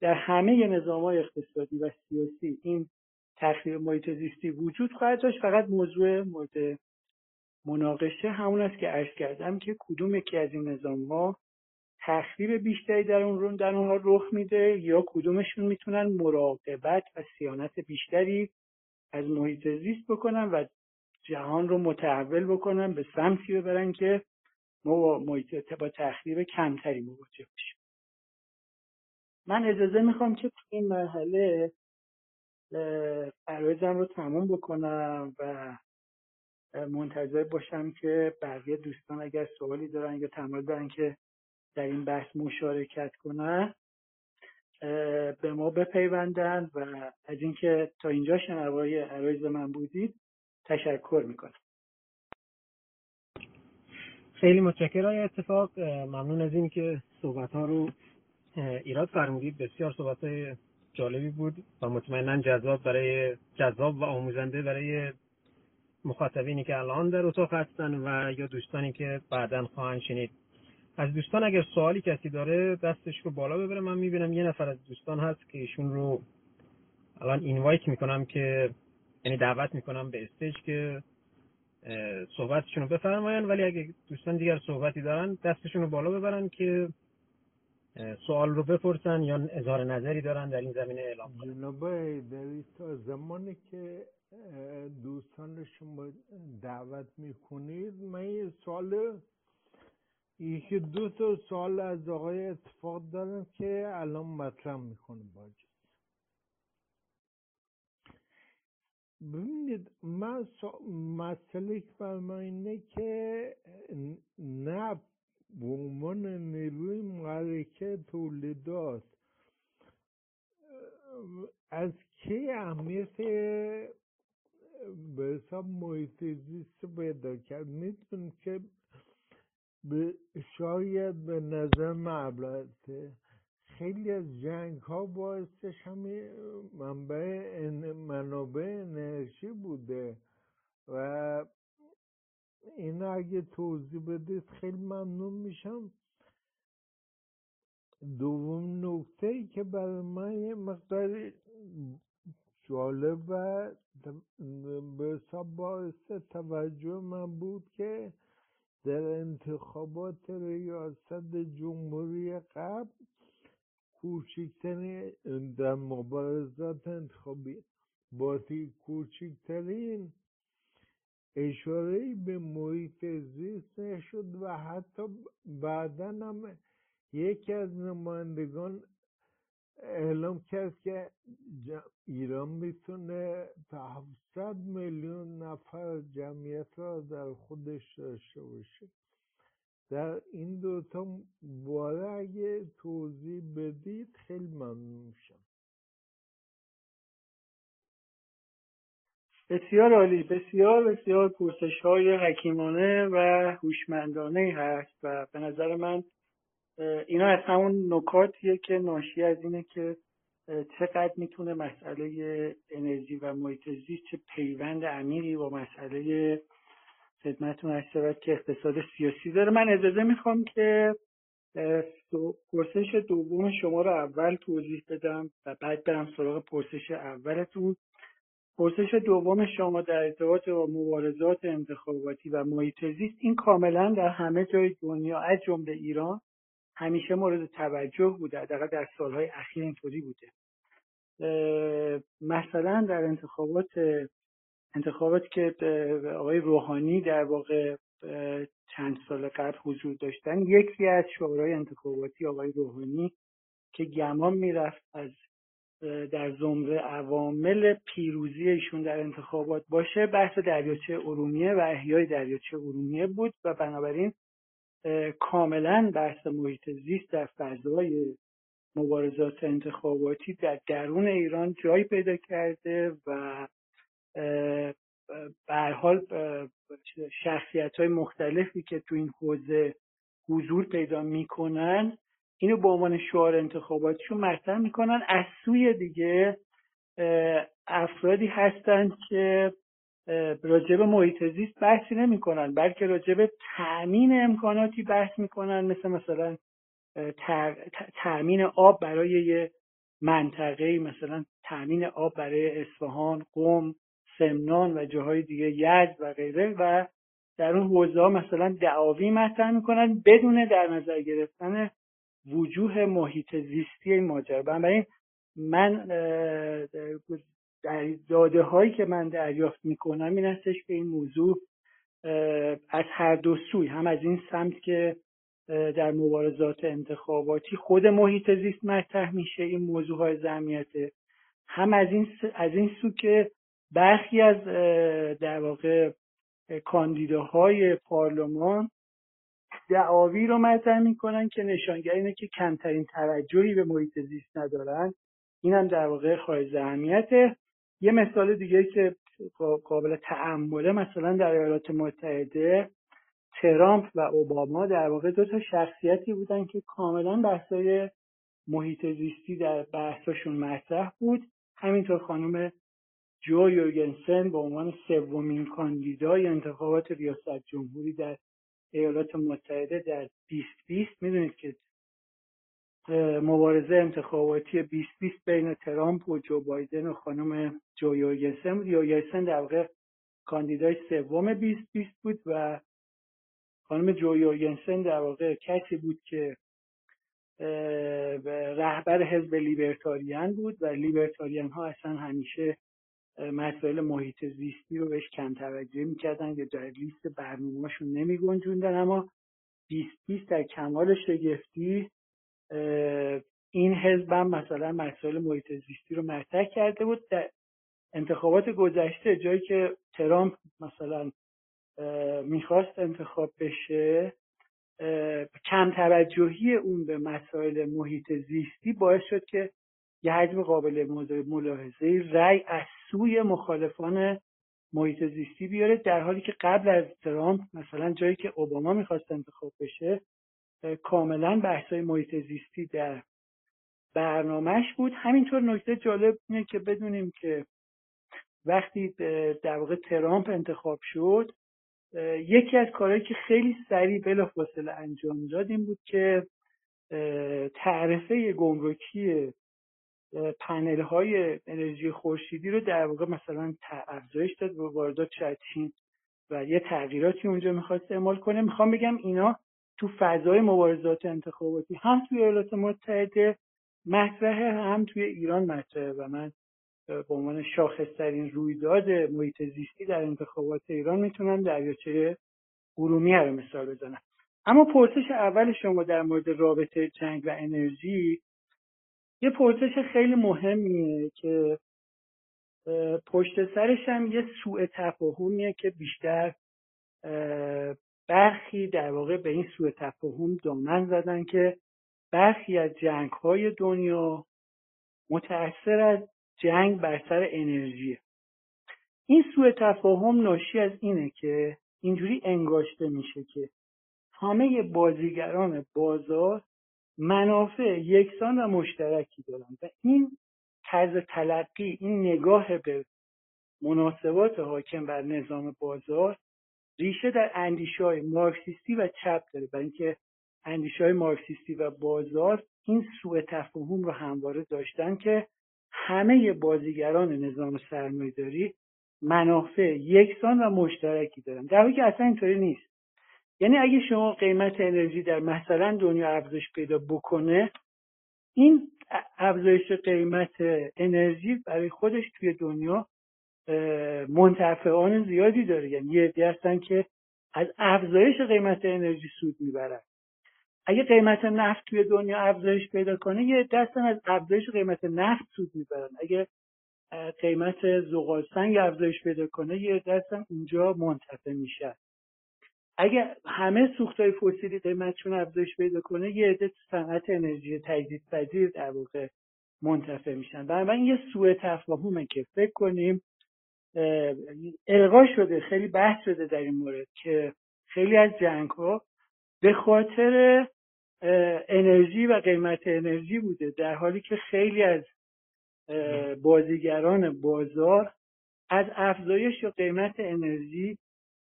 در همه نظام های اقتصادی و سیاسی این تخریب محیط زیستی وجود خواهد داشت. فقط موضوع مورد مناقشه همون است که عرض کردم که کدوم یکی از این نظام ها تخریب بیشتری در اون رو در اونها رخ میده یا کدومشون می‌تونن مراقبت و سیانت بیشتری از محیط زیست بکنن و جهان رو متحول بکنن به سمتی ببرن که ما با محیط با تخریب کمتری مواجه بشیم. من اجازه می‌خوام که تو این مرحله عرایزم رو تموم بکنم و منتظر باشم که بقیه دوستان اگر سوالی دارن یا تمایل دارن که در این بحث مشارکت کنن به ما بپیوندن و از اینکه تا اینجا شنوای عرایز من بودید تشکر می‌کنم. خیلی متشکرم. اتفاق ممنون از این که صحبت ها رو ایراد فرمودید بسیار صحبت جالبی بود و مطمئنا جذاب برای جذاب و آموزنده برای مخاطبینی که الان در اتاق هستن و یا دوستانی که بعدا خواهند شنید. از دوستان اگر سوالی کسی داره دستش رو بالا ببره. من می‌بینم یه نفر از دوستان هست که ایشون رو الان اینوایت می‌کنم که یعنی دعوت می‌کنم به استیج که صحبتشون رو بفرماین ولی اگه دوستان دیگر صحبتی دارن دستشون رو بالا ببرن که سوال رو بپرسن یا اظهار نظری دارن در این زمینه اعلام کنن؟ جناب تا زمانی که دوستان شما دعوت می‌کنید من یه سوال یکی دو تا سوال از آقای اتفاق دارم که الان مطرح می‌کنم باجه ببینید من مسئله که بر اینه که نه به عنوان نیروی محرکه تولیدات از کی اهمیت به حساب محیط زیست پیدا کرد؟ می‌تونیم که به شاید به نظر معبلته خیلی از جنگ ها باعثش همین منبع منابع انرژی بوده و این اگه توضیح بدید خیلی ممنون میشم. دوم نکته ای که برای من یه مقدار جالب و به باعث توجه من بود که در انتخابات ریاست جمهوری قبل کوچکترین در مبارزات انتخابی باتی کوچکترین اشاره به محیط زیست نشد و حتی بعدا هم یکی از نمایندگان اعلام کرد که ایران می‌تونه تا 700 میلیون نفر جمعیت را در خودش داشته باشه. در این دوتا باره اگه توضیح بدید خیلی ممنون میشم. بسیار عالی بسیار بسیار پرسش های حکیمانه و هوشمندانه هست و به نظر من اینا از همون نکاتیه که ناشی از اینه که چقدر می‌تونه مسئله انرژی و محیط زیست چه پیوند عمیقی با مسئله خدمتتون هست شود که اقتصاد سیاسی داره. من اجازه می‌خوام که پرسش دوم شما رو اول توضیح بدم و بعد برم سراغ پرسش اولتون. پرسش دوم شما در ارتباط با مبارزات انتخاباتی و محیط زیست این کاملا در همه جای دنیا از جمله ایران همیشه مورد توجه بوده حداقل در سالهای اخیر اینطوری بوده. مثلا در انتخابات انتخاباتی که آقای روحانی در واقع چند سال قبل حضور داشتن یکی از شورای انتخاباتی آقای روحانی که گمان می‌رفت از در زمره عوامل پیروزی ایشون در انتخابات باشه. بحث دریاچه ارومیه و احیای دریاچه ارومیه بود و بنابراین کاملا بحث محیط زیست در فضای مبارزات انتخاباتی در درون ایران جای پیدا کرده و به حال شخصیت های مختلفی که تو این حوزه حضور پیدا می‌کنن اینو به عنوان شعار انتخاباتیشون مطرح می‌کنن. از سوی دیگه افرادی هستند که راجب محیط زیست بحثی نمی‌کنن بلکه راجب تأمین امکاناتی بحث می‌کنن. مثل مثلا تأمین آب برای یه منطقه مثلا تأمین آب برای اصفهان قم سمنان و جاهای دیگه یزد و غیره. و در اون حوزه مثلا دعاوی مطرح می‌کنن بدون در نظر گرفتن وجوه محیط زیستی این ماجرا. بنابراین من در داده هایی که من دریافت می‌کنم این هستش که این موضوع از هر دو سوی هم از این سمت که در مبارزات انتخاباتی خود محیط زیست مطرح میشه این موضوع های زمیته هم از این از این سو که برخی از در واقع کاندیداهای پارلمان دعاوی رو مطرح می‌کنن که نشانگر اینه که کمترین توجهی به محیط زیست ندارن. این هم در واقع خارج اهمیته. یه مثال دیگه که قابل تعمله مثلا در ایالات متحده ترامپ و اوباما در واقع دو تا شخصیتی بودن که کاملا بحثای محیط زیستی در بحثاشون مطرح بود. همینطور خانم جو یورگنسن به عنوان سومین کاندیدای انتخابات ریاست جمهوری در ایالات متحده در 2020 می‌دونید که مبارزه انتخاباتی 2020 بین ترامپ و جو بایدن و خانم جو یورگنسن بود. یورگنسن در واقع کاندیدای سوم 2020 بود و خانم جو یورگنسن در واقع کسی بود که رهبر حزب لیبرتاریان بود و لیبرتاریان ها اصلا همیشه مسائل محیط زیستی رو بهش کم توجه می‌کردن یا در لیست برنامهشون نمی گنجوندن اما 2020 در کمال شگفتی این حزب هم مثلا مسائل محیط زیستی رو مطرح کرده بود. در انتخابات گذشته جایی که ترامپ مثلا می‌خواست انتخاب بشه کم توجهی اون به مسائل محیط زیستی باعث شد که یه حجم قابل ملاحظه رأی از سوی مخالفان محیط زیستی بیاره در حالی که قبل از ترامپ مثلا جایی که اوباما می‌خواست انتخاب بشه کاملا بحثای محیط زیستی در برنامهش بود. همینطور نکته جالب اینه که بدونیم که وقتی در واقع ترامپ انتخاب شد یکی از کارهایی که خیلی سریع بلافاصله انجام داد این بود که تعرفه گمرکی پنل های انرژی خورشیدی رو در واقع مثلا افزایش داد و واردات چین و یه تغییراتی اونجا می‌خواست اعمال کنه. می‌خوام بگم اینا تو فضای مبارزات انتخاباتی هم توی ایالات متحده مطرحه هم توی ایران مطرحه و من به عنوان شاخصترین رویداد محیط زیستی در انتخابات ایران می‌تونم دریاچه ارومیه رو مثال بزنم. اما پرسش اول شما در مورد رابطه جنگ و انرژی یه پرسش خیلی مهمیه که پشت سرش هم یه سوء تفاهمیه که بیشتر برخی در واقع به این سوء تفاهم دامن زدن که برخی از جنگ های دنیا متأثر از جنگ بر سر انرژی. این سوء تفاهم ناشی از اینه که اینجوری انگاشته میشه که همه بازیگران بازار منافع یکسان و مشترکی دارن و این طرز تلقی این نگاه به مناسبات حاکم بر نظام بازار ریشه در اندیشه های مارکسیستی و چپ داره. برای اینکه اندیشه های مارکسیستی و بازار این سوء تفاهم رو همواره داشتن که همه بازیگران نظام سرمایهداری منافع یکسان و مشترکی دارن. در حالی که اصلا اینطوری نیست. یعنی اگه شما قیمت انرژی در مثلا دنیا افزایش پیدا بکنه این افزایش قیمت انرژی برای خودش توی دنیا منتفعان زیادی داره. یعنی یه عده هستن که از افزایش قیمت انرژی سود می‌برن. اگه قیمت نفت توی دنیا افزایش پیدا کنه یه دستن از افزایش قیمت نفت سود می‌برن. اگه قیمت زغال سنگ افزایش پیدا کنه یه دستن اونجا منتفع میشن. اگه همه سوختهای فسیلی قیمتشون افزایش پیدا کنه یه عده صنعت انرژی تجدیدپذیر در واقع منتفع میشن. بنابراین یه سوء تفاهمه که فکر کنیم القا شده خیلی بحث شده در این مورد که خیلی از جنگ ها به خاطر انرژی و قیمت انرژی بوده در حالی که خیلی از بازیگران بازار از افزایش یا قیمت انرژی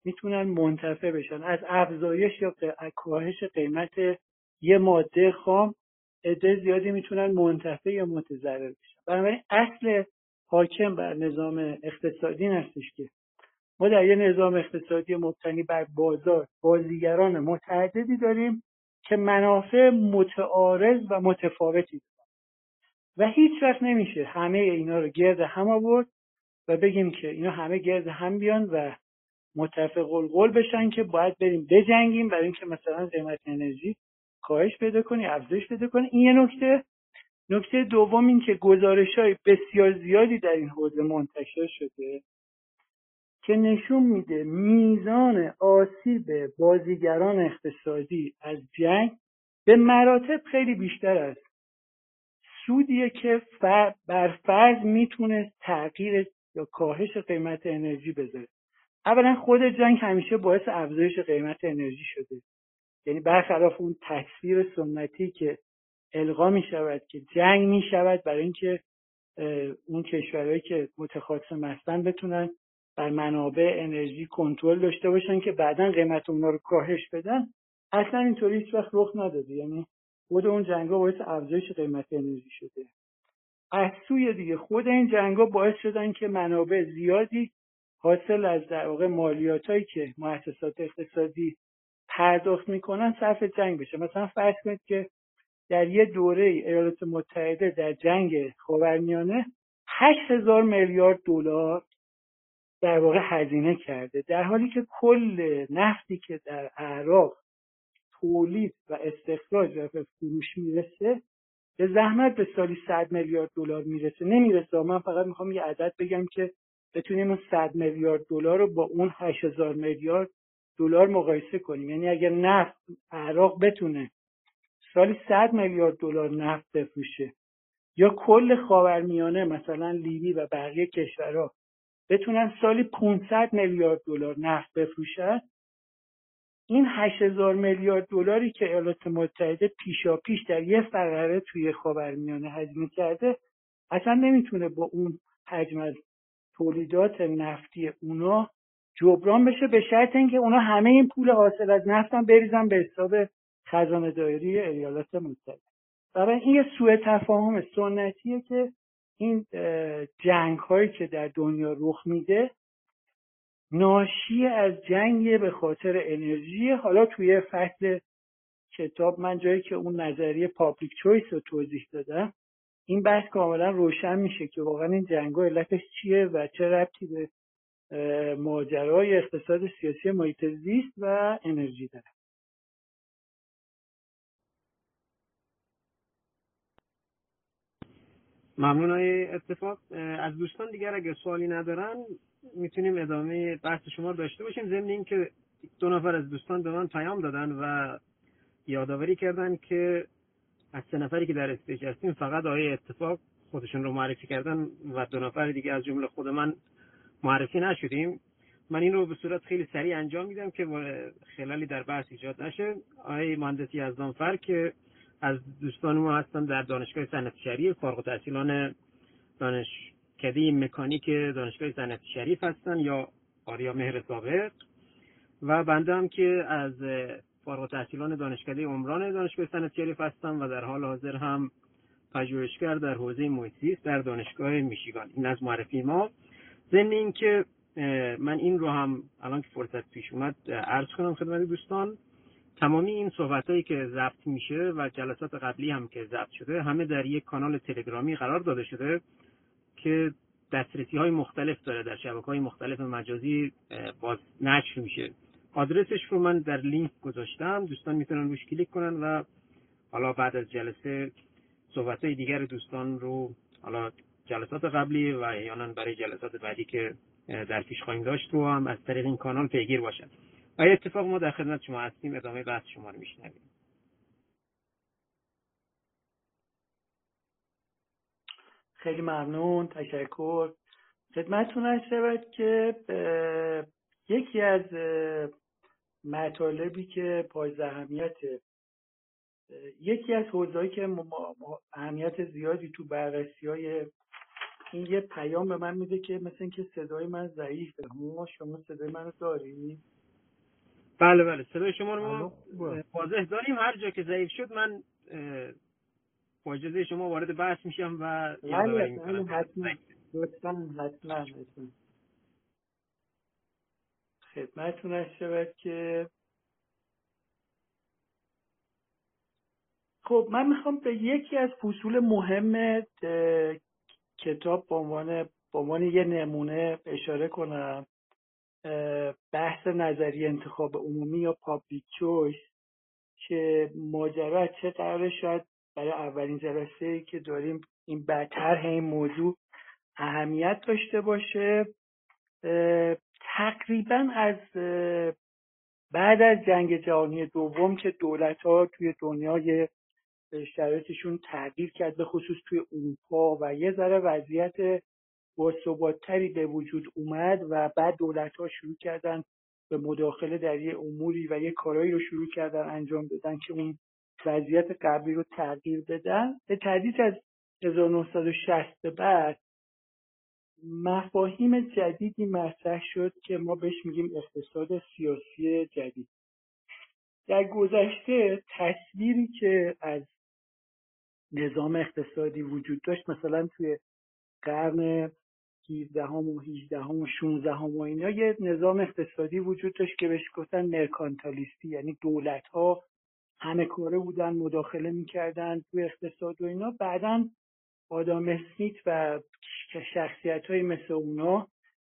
می‌تونن منتفع بشن. از افزایش یا کاهش قیمت یه ماده خام عده زیادی می‌تونن منتفع یا متضرر بشن. بنابراین اصل حاکم بر نظام اقتصادی هستش که ما در یه نظام اقتصادی مبتنی بر بازار بازیگران متعددی داریم که منافع متعارض و متفاوتی دارن. و هیچ وقت نمیشه همه اینا رو گرد هم آورد و بگیم که اینا همه گرد هم بیان و متفق القول بشن که باید بریم بجنگیم برای اینکه مثلا قیمت انرژی کاهش پیدا کنی افزایش پیدا کنی. این یه نکته. نکته دوم این که گزارش های بسیار زیادی در این حوزه منتشر شده که نشون میده میزان آسیب بازیگران اقتصادی از جنگ به مراتب خیلی بیشتر است. سودیه که بر فرض می‌تونه تغییر یا کاهش قیمت انرژی بذاره. اولا خود جنگ همیشه باعث افزایش قیمت انرژی شده. یعنی برخلاف اون تصویر سنتی که القا می شود که جنگ می شود برای اینکه اون کشورهایی که متخاصم هستن بتونن بر منابع انرژی کنترل داشته باشن که بعدا قیمت اونا رو کاهش بدن اصلا اینطوری هیچ وقت رخ نداده. یعنی خود اون جنگا باعث افزایش قیمت انرژی شده. از سوی دیگه خود این جنگا باعث شدن که منابع زیادی حاصل از در واقع مالیات هایی که مؤسسات اقتصادی پرداخت می‌کنن صرف جنگ بشه. مثلا فرض کنید که در یه دوره ایالات متحده در جنگ خاورمیانه 8000 میلیارد دلار در واقع هزینه کرده. در حالی که کل نفتی که در عراق تولید و استخراج و فروش می‌رسه به زحمت به سالی 100 میلیارد دلار می‌رسه. نمی‌رسه. من فقط می‌خوام یه عدد بگم که بتونیم اون 100 میلیارد دلار رو با اون 8000 میلیارد دلار مقایسه کنیم. یعنی اگر نفت عراق بتونه سالی 100 میلیارد دلار نفت بفروشه یا کل خاورمیانه مثلا لیبی و بقیه کشورها بتونن سالی 500 میلیارد دلار نفت بفروشن این 8000 میلیارد دلاری که ایالات متحده پیشا پیش در یه فقره توی خاورمیانه هزینه کرده اصلا نمی‌تونه با اون حجم از تولیدات نفتی اونا جبران بشه به شرط اینکه اونا همه این پول حاصل از نفتم بریزن به حساب خزانه دایری ایالات متحده. برای این یه سوء تفاهم سنتیه که این جنگ هایی که در دنیا رخ میده ناشی از جنگ به خاطر انرژی. حالا توی فصل کتاب من جایی که اون نظریه پابلیک چویس رو توضیح دادم این بحث کاملا روشن میشه که واقعا این جنگ ها علتش چیه و چه ربطی به ماجرای اقتصاد سیاسی محیط زیست و انرژی داره. ممنون های اتفاق. از دوستان دیگر اگر سوالی ندارن می‌تونیم ادامه بحث شما داشته باشیم. ضمن اینکه دو نفر از دوستان به من پیام دادن و یادآوری کردن که از سه نفری که در استیج هستیم فقط آقای اتفاق خودشون رو معرفی کردن و دو نفر دیگه از جمله خود من معرفی نشدیم. من این رو به صورت خیلی سریع انجام میدم که خلالی در بحث ایجاد نشه. آقای از فر که از دوستان ما هستن در دانشگاه صنعت شریف فارغ التحصیلان دانشکده مکانیک دانشگاه صنعت شریف هستن یا آریا مهر سابق. و بنده هم که از فارغ التحصیلان دانشکده عمران دانشگاه صنعت شریف هستم و در حال حاضر هم پژوهشگر در حوزه محیط در دانشگاه میشیگان. این از معرفی ما. ضمن اینکه من این رو هم الان که فرصت پیش اومد عرض کنم خدمت دوستان تمامی این صحبت هایی که ضبط میشه و جلسات قبلی هم که ضبط شده همه در یک کانال تلگرامی قرار داده شده که دسترسی های مختلف داره در شبکه های مختلف مجازی باز نشر میشه. آدرسش رو من در لینک گذاشتم. دوستان می‌تونن روش کلیک کنن و حالا بعد از جلسه صحبت های دیگر دوستان رو حالا جلسات قبلی و احیانا برای جلسات بعدی که در پیش خواهیم داشت رو هم از طریق این کانال پیگیر باشد و اتفاق ما در خدمت شما هستیم. ادامه بحث شما رو میشنویم. خیلی ممنون. تشکر. خدمتتون هست که یکی از مطالبی که پای اهمیت یکی از حوزه‌ای که اهمیت زیادی تو بررسی های این یه پیام به من میده که مثل اینکه صدای من ضعیفه. ما شما صدای منو داری؟ بله بله. صدای شما رو ما واضح داریم. هر جا که ضعیف شد من با اجازه شما وارد بحث میشم و یادآوری می‌کنم. حتما. لطفا حتما خدمتتون هست شود که خب من می‌خوام به یکی از فصول مهم کتاب به عنوان به عنوان یه نمونه اشاره کنم. بحث نظری انتخاب عمومی یا پابلیک چویس که ماجرا چه قراره؟ شاید برای اولین جلسه که داریم این بدتر این موضوع اهمیت داشته باشه. تقریبا از بعد از جنگ جهانی دوم که دولت ها توی دنیای شرایطشون تغییر کرد به خصوص توی اروپا و یه ذره وضعیت باثباتتری به وجود اومد و بعد دولت ها شروع کردن به مداخله در یه اموری و یه کارایی رو شروع کردن انجام بدن که اون وضعیت قبلی رو تغییر بدن. به تدریج از 1960 بعد مفاهیم جدیدی مطرح شد که ما بهش میگیم اقتصاد سیاسی جدید. در گذشته تصویری که از نظام اقتصادی وجود داشت مثلا توی قرن 17 و 18 و 16 و اینا یه نظام اقتصادی وجود داشت که بهش گفتن مرکانتالیستی یعنی دولت ها همه کاره بودن مداخله می‌کردن توی اقتصاد و اینا. بعدا آدام اسمیت و شخصیت های مثل اونا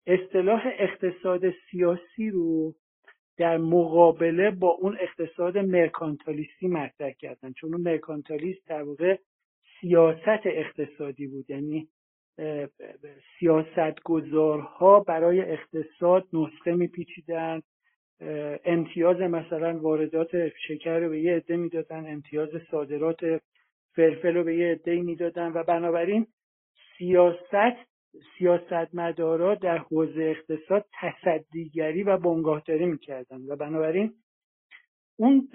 اصطلاح اقتصاد سیاسی رو در مقابله با اون اقتصاد مرکانتالیستی مطرح کردن. چون اون مرکانتالیست در واقع سیاست اقتصادی بود. یعنی سیاستگزارها برای اقتصاد نسخه میپیچیدن. امتیاز مثلا واردات شکر رو به یه عده می‌دادن. امتیاز صادرات فلفل رو به یه عده می‌دادن و بنابراین سیاست سیاستمدارا در حوزه اقتصاد تصدیگری و بنگاهداری می‌کردن و بنابراین اون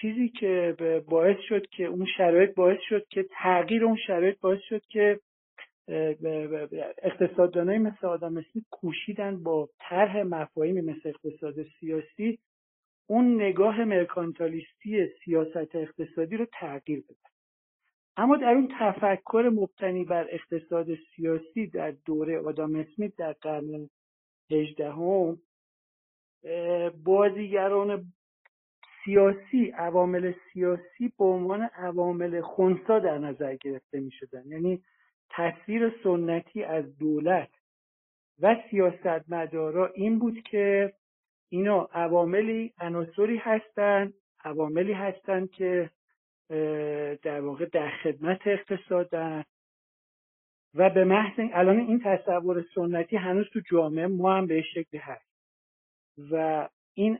چیزی که باعث شد که اون شرایط باعث شد که تغییر اون شرایط باعث شد که اقتصاددانایی مثل آدم اسمیت کوشیدن با طرح مفاهیمی مثل اقتصاد سیاسی اون نگاه مرکانتالیستی سیاست اقتصادی رو تغییر بدن. اما در اون تفکر مبتنی بر اقتصاد سیاسی در دوره آدام اسمیت در قرن هجدهم بازیگران سیاسی عوامل سیاسی به عنوان عوامل خونسا در نظر گرفته می شدن یعنی تصویر سنتی از دولت و سیاستمدارا این بود که اینا عواملی عناصری هستند عواملی هستند که در واقع در خدمت اقتصادن و به محض الان این تصور سنتی هنوز تو جامعه ما هم به شکلی هست. و این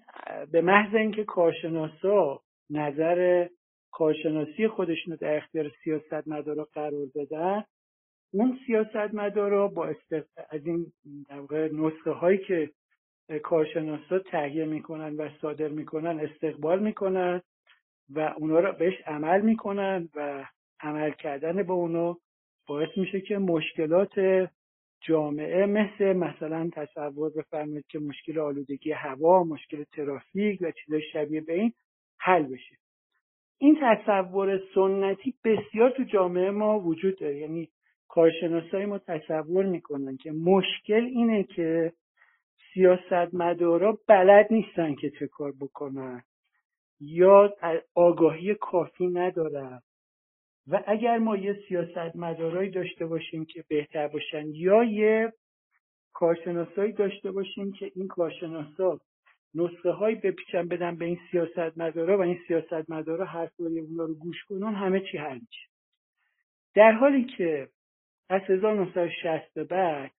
به محض اینکه کارشناسا نظر کارشناسی خودشون رو در اختیار سیاست مدارا قرار بدن اون سیاست مدارا با از این در نسخه هایی که کارشناسا تهیه می‌کنن و صادر می‌کنن استقبال می‌کنن و اونا رو بهش عمل می‌کنن و عمل کردن به اونا باعث میشه که مشکلات جامعه مثل مثلا تصور بفرمایید که مشکل آلودگی هوا مشکل ترافیک و چیزای شبیه به این حل بشه. این تصور سنتی بسیار تو جامعه ما وجود داره. یعنی کارشناسای ما تصور می‌کنن که مشکل اینه که سیاستمدارا بلد نیستن که چه کار بکنن. یا آگاهی کافی ندارن و اگر ما یه سیاست مدارایی داشته باشیم که بهتر باشن یا یه کارشناسایی داشته باشیم که این کارشناسا نسخه هایی بپیچن بدن به این سیاست مدارا و این سیاست مدارا حرفای اونا رو گوش کنن همه چی حل میشه. در حالی که از 1960 بعد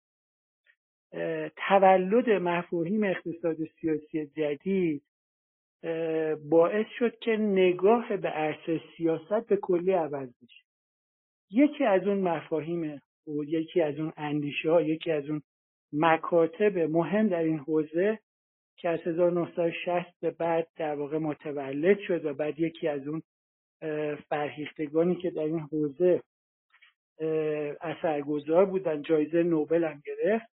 تولد مفاهیم اقتصاد سیاسی جدید باعث شد که نگاه به عرصه سیاست به کلی عوض بشه. یکی از اون مفاهیم و یکی از اون اندیشه ها یکی از اون مکاتب مهم در این حوزه که از 1960 به بعد در واقع متولد شد و بعد یکی از اون فرهیختگانی که در این حوزه اثرگذار بودن جایزه نوبل هم گرفت.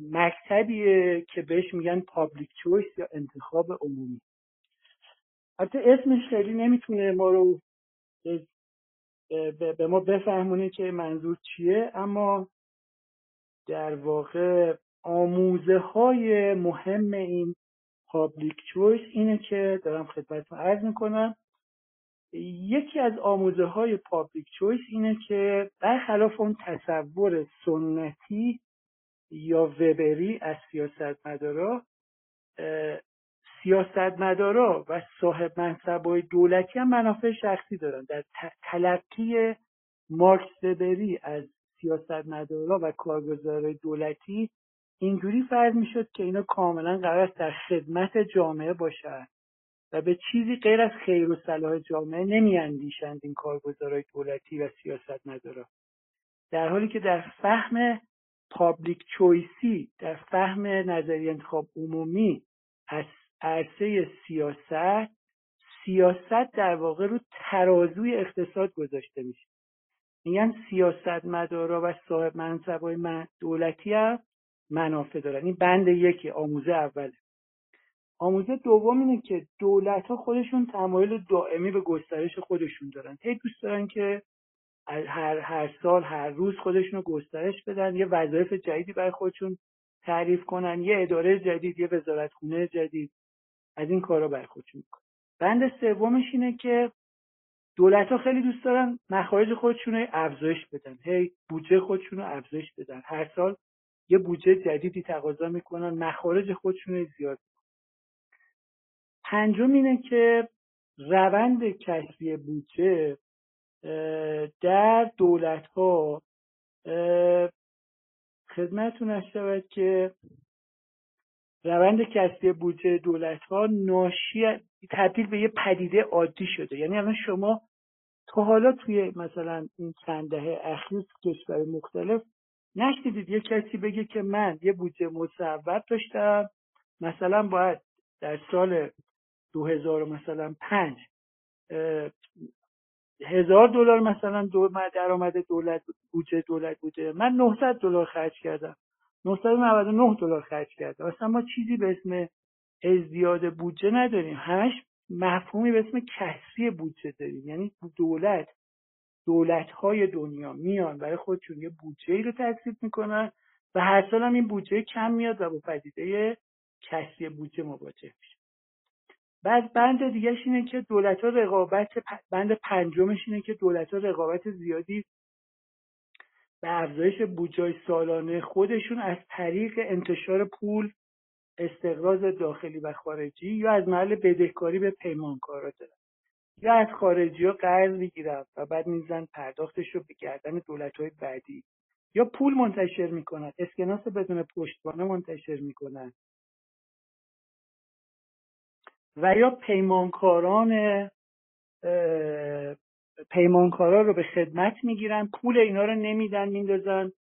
مکتبیه که بهش میگن public choice یا انتخاب عمومی. حتی اسمش خیلی نمی‌تونه ما رو به ما بفهمونه که منظور چیه اما در واقع آموزه های مهم این public choice اینه که دارم خدمتتون عرض می‌کنم یکی از آموزه های public choice اینه که برخلاف اون تصور سنتی یا وبری از سیاستمدارا سیاستمدارا و صاحب منصبای دولتی هم منافع شخصی دارن. در تلقی مارکس وبری از سیاستمدارا و کارگزارای دولتی اینجوری فرض می‌شد که اینا کاملا قرار است در خدمت جامعه باشند و به چیزی غیر از خیر و صلاح جامعه نمیاندیشند این کارگزارای دولتی و سیاستمدارا. در حالی که در فهم پابلیک چویسی در فهم نظریه انتخاب عمومی از عرصه سیاست سیاست در واقع رو ترازوی اقتصاد گذاشته میشه. میگن سیاست مدارا و صاحب منصبای دولتی هم منافع دارن. این بند یکی آموزه اوله. آموزه دوم اینه که دولت ها خودشون تمایل دائمی به گسترش خودشون دارن. هی دوست دارن که هر, هر سال هر روز خودشون رو گسترش بدن یه وظایف جدیدی برای خودشون تعریف کنن یه اداره جدید یه وزارتخونه جدید. از این کارا برای خودشون می‌کنن. بند سومش اینه که دولت ها خیلی دوست دارن مخارج خودشون رو افزایش بدن. هی بودجه خودشون رو افزایش بدن. هر سال یه بودجه جدیدی تقاضا می‌کنن مخارج خودشون رو زیاد پنجم اینه که روند کسری بودجه در دولت ها خدمتتون شود که روند کسری بودجه دولت ها ناشی تبدیل به یه پدیده عادی شده. یعنی الان شما تا حالا توی مثلا این چند دهه اخیر کشور مختلف نشنیدید یه کسی بگه که من یه بودجه مصوب داشتم مثلا باید در سال 2000 مثلا پنج هزار دلار مثلا دو درآمد دولت بودجه دولت بوده. من 900 دلار خرج کردم. 999 دلار خرج کردم. اصلا ما چیزی به اسم ازدیاد بودجه نداریم. همش مفهومی به اسم کسری بودجه داریم. یعنی دولت دولت های دنیا میان برای خودشون یه بودجه ای رو تصویب می‌کنن و هر سال هم این بودجه کم میاد و با پدیده کسری بودجه مواجه میشه بعد بند دیگهش اینه که دولت ها رقابت بند پنجمش اینه که دولت ها رقابت زیادی به افزایش بودجه سالانه خودشون از طریق انتشار پول استقراض داخلی و خارجی یا از محل بدهکاری به پیمانکارا دارن. یا از خارجی ها قرض می‌گیرن و بعد میزن پرداختش رو به گردن دولت های بعدی. یا پول منتشر می‌کنن اسکناس بدون پشتوانه منتشر می‌کنن. و یا پیمانکاران پیمانکارا رو به خدمت می‌گیرن پول اینا رو نمیدن میندازن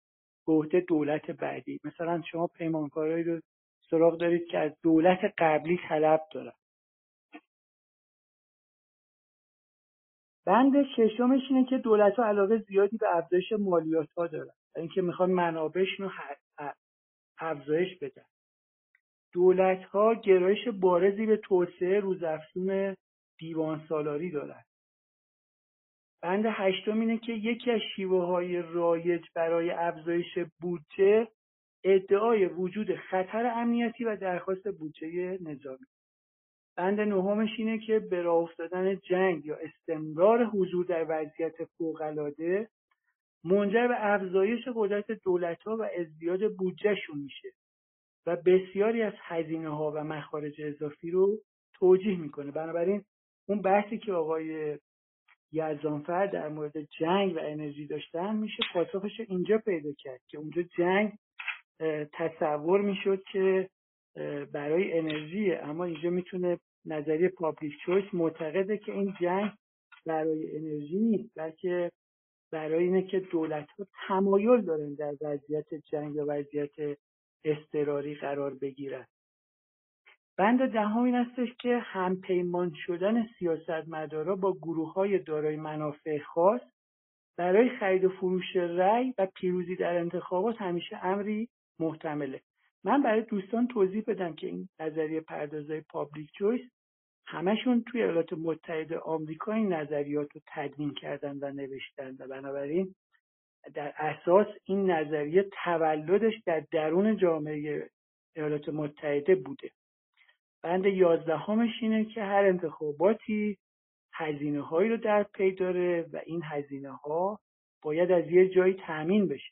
به عهده دولت بعدی. مثلا شما پیمانکارایی رو سراغ دارید که از دولت قبلی طلب دارن. بند ششمش اینه که دولت ها علاقه زیادی به افزایش مالیات ها دارن. اینکه می‌خوان منابعشون رو افزایش بدن. دولت ها گرایش بارزی به توسعه روزافزون دیوان سالاری دارند بند هشتم اینه که یکی از شیوه های رایج برای افزایش بودجه ادعای وجود خطر امنیتی و درخواست بودجه نظامی. بند نهمش اینه که به راه افتادن جنگ یا استمرار حضور در وضعیت فوقالعاده منجر به افزایش قدرت دولت ها و ازدیاد بودجهشون میشه. و بسیاری از هزینه ها و مخارج اضافی رو توجیه می‌کنه. بنابراین اون بحثی که آقای یزدانفر در مورد جنگ و انرژی داشتن میشه پاسخش اینجا پیدا کرد که اونجا جنگ تصور می‌شد که برای انرژی اما اینجا می‌تونه نظریه پابلیک چویس معتقده که این جنگ برای انرژی نیست بلکه برای اینه که دولت ها تمایل دارن در وضعیت جنگ یا وضعیت اضطراری قرار بگیرد. بند دهم این استش که همپیمان شدن سیاستمدارا با گروه های دارای منافع خاص برای خرید و فروش رأی و پیروزی در انتخابات همیشه امری محتمله. من برای دوستان توضیح بدم که این نظریه پردازهای پابلیک چویس همشون توی ایالات متحده آمریکا این نظریات رو تدوین کردن و نوشتن و بنابراین در اساس این نظریه تولدش در درون جامعه ایالات متحده بوده. بند یازدهمش اینه که هر انتخاباتی هزینه هایی رو در پی داره و این هزینه ها باید از یه جایی تأمین بشه.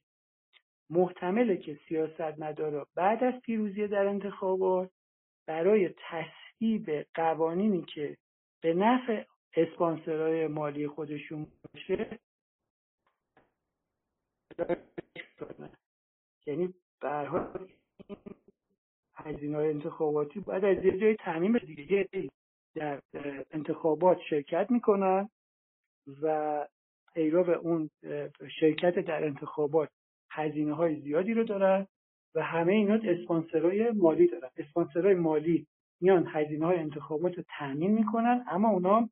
محتمله که سیاست مدارا بعد از پیروزی در انتخابات برای تصویب قوانینی که به نفع اسپانسرهای مالی خودشون باشه یعنی به هزینه های انتخاباتی باید از یه جای تعمین دیگه در انتخابات شرکت می‌کنن و پیرو اون شرکت در انتخابات هزینه های زیادی رو دارن و همه اینا اسپانسرهای مالی دارن. اسپانسرهای مالی میان هزینه های انتخابات رو تامین می‌کنن اما اونا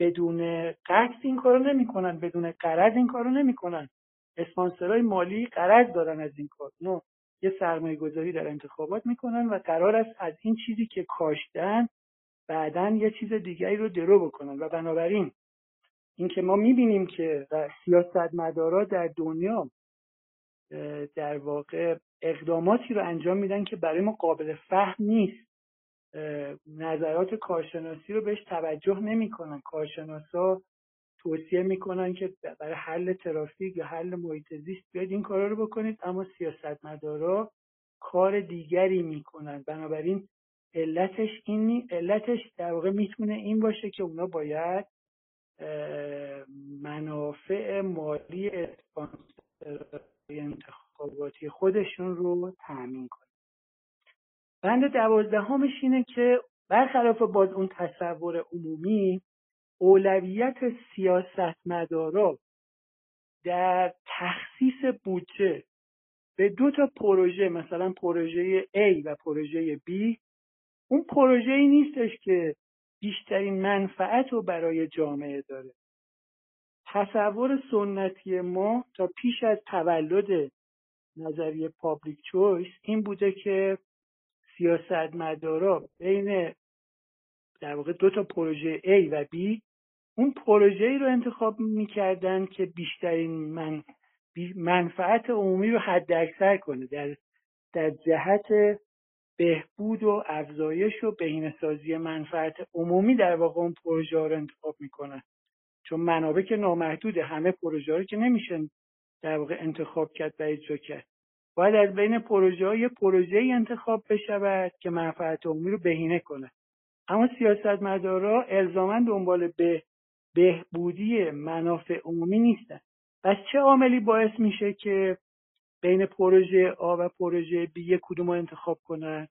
بدون قصد این کارو نمی‌کنن بدون قرض این کارو نمی‌کنن. اسپانسرهای مالی قرض دارن از این کار. نو یه سرمایه گذاری در انتخابات می‌کنن و قرار است از این چیزی که کاشتن بعدا یه چیز دیگری رو درو بکنن. و بنابراین اینکه ما می‌بینیم که سیاستمدارا در دنیا در واقع اقداماتی رو انجام میدن که برای ما قابل فهم نیست. نظرات کارشناسی رو بهش توجه نمی‌کنن. کارشناسا توصیه می‌کنن که برای حل ترافیک یا حل محیط زیست بیاید این کارا رو بکنید اما سیاستمدارا کار دیگری می‌کنن. بنابراین علتش این علتش در واقع می‌تونه این باشه که اونا باید منافع مالی انتخاباتی خودشون رو تأمین کنن. بند دوازدهمش اینه که برخلاف باز اون تصور عمومی اولویت سیاستمدارا در تخصیص بودجه به دو تا پروژه مثلا پروژه A و پروژه B. اون پروژه ای نیستش که بیشترین منفعت رو برای جامعه داره. تصور سنتی ما تا پیش از تولد نظریه پابلیک چویس این بوده که سیاستمدارا بین در واقع دو تا پروژه A و B اون پروژه ای رو انتخاب می‌کردن که بیشترین من منفعت عمومی رو حد اکثر کنه. در در جهت بهبود و افزایش و بهینه‌سازی منفعت عمومی در واقع اون پروژه ها رو انتخاب می‌کنن. چون منابع که نامحدود همه پروژه رو که نمیشن در واقع انتخاب کرد و اجرا کرد. باید از بین پروژه های پروژه انتخاب بشود که منفعت عمومی رو بهینه کنه. اما سیاستمدارا الزاما دنبال به بهبودی منافع عمومی نیستن. پس چه عاملی باعث میشه که بین پروژه آ و پروژه یک کدوم رو انتخاب کنن؟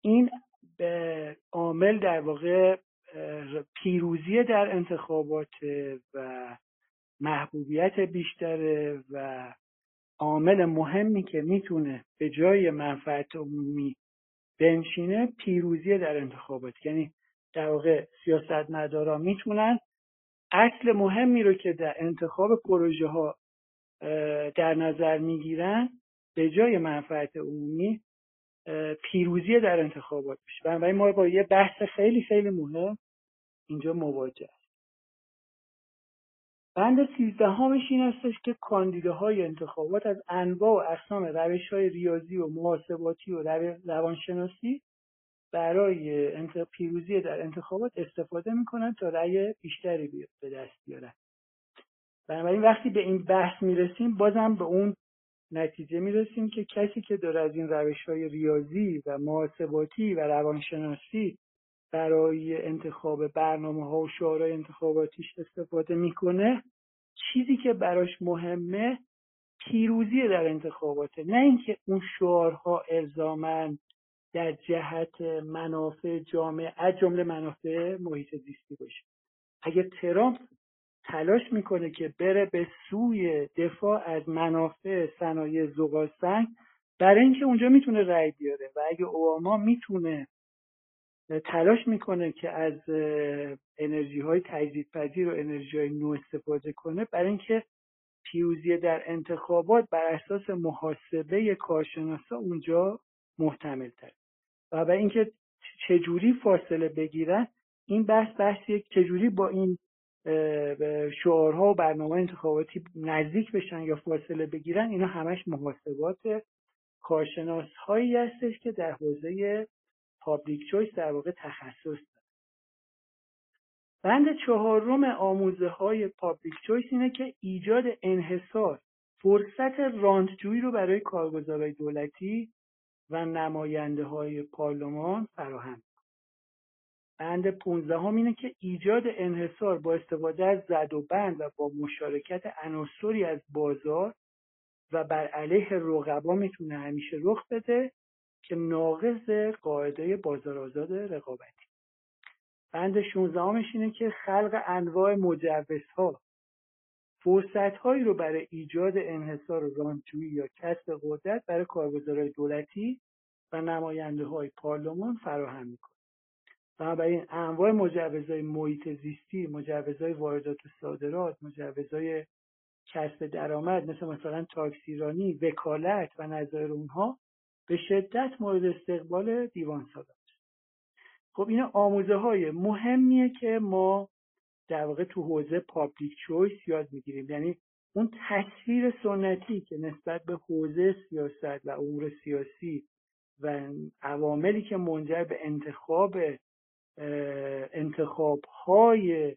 این به عامل در واقع پیروزی در انتخابات و محبوبیت بیشتره و عامل مهمی که می‌تونه به جای منفعت عمومی بنشینه پیروزی در انتخابات. یعنی در واقع سیاستمدارا می‌تونن اصل مهمی رو که در انتخاب پروژه ها در نظر می‌گیرن به جای منفعت عمومی پیروزی در انتخابات بشه بنابراین ما با یه بحث خیلی خیلی مهم اینجا مواجه بند سیزدهمش این هستش که کاندیداهای انتخابات از انواع و اقسام روش های ریاضی و محاسباتی و روانشناسی برای پیروزی در انتخابات استفاده می‌کنن تا رأی بیشتری به دست بیارن. بنابراین وقتی به این بحث می‌رسیم بازم به اون نتیجه می‌رسیم که کسی که داره از این روش های ریاضی و محاسباتی و روانشناسی برای انتخاب برنامه ها و شعارهای انتخاباتیش استفاده می‌کنه چیزی که براش مهمه پیروزی در انتخاباته. نه اینکه اون شعارها الزامن در جهت منافع جامعه از جمله منافع محیط زیستی باشه اگر ترامپ تلاش می‌کنه که بره به سوی دفاع از منافع صنایع زغال سنگ برای اینکه اونجا می‌تونه رأی بیاره. و اگه اوباما می‌تونه تلاش می‌کنه که از انرژی های تجدید پذیر و انرژی های نو استفاده کنه برای اینکه پیروزی در انتخابات بر اساس محاسبه کارشناسا اونجا محتمل تر و برای اینکه چجوری فاصله بگیرن این بحث بحثیه چجوری با این شعارها و برنامه انتخاباتی نزدیک بشن یا فاصله بگیرن اینا همش محاسبات کارشناس هایی هستش که در حوزه پابلیک چویس در واقع تخصص داره بند چهارم آموزه های پابلیک چویس اینه که ایجاد انحصار فرصت راندجویی رو برای کارگزارهای دولتی و نماینده های پارلمان فراهم. بند 15 هم اینه که ایجاد انحصار با استفاده از زد و بند و با مشارکت عناصری از بازار و بر علیه رقبا می‌تونه همیشه رخ بده که ناقض قاعده بازار آزاد رقابتی. بند 16 اینه که خلق انواع مجوزها فرصت هایی رو برای ایجاد انحصار رانتویی یا کسب قدرت برای کارگزارهای دولتی و نماینده های پارلمان فراهم می‌کنه. بنابراین انواع مجوزهای محیط زیستی مجوزهای واردات و صادرات مجوزهای کسب درآمد مثل مثلا تاکسیرانی وکالت و نظایر اونها به شدت مورد استقبال دیوان سالار خب این آموزه های مهمیه که ما در واقع تو حوزه پابلیک چویس یاد می‌گیریم. یعنی اون تصویر سنتی که نسبت به حوزه سیاست و امور سیاسی و عواملی که منجر به انتخاب انتخاب های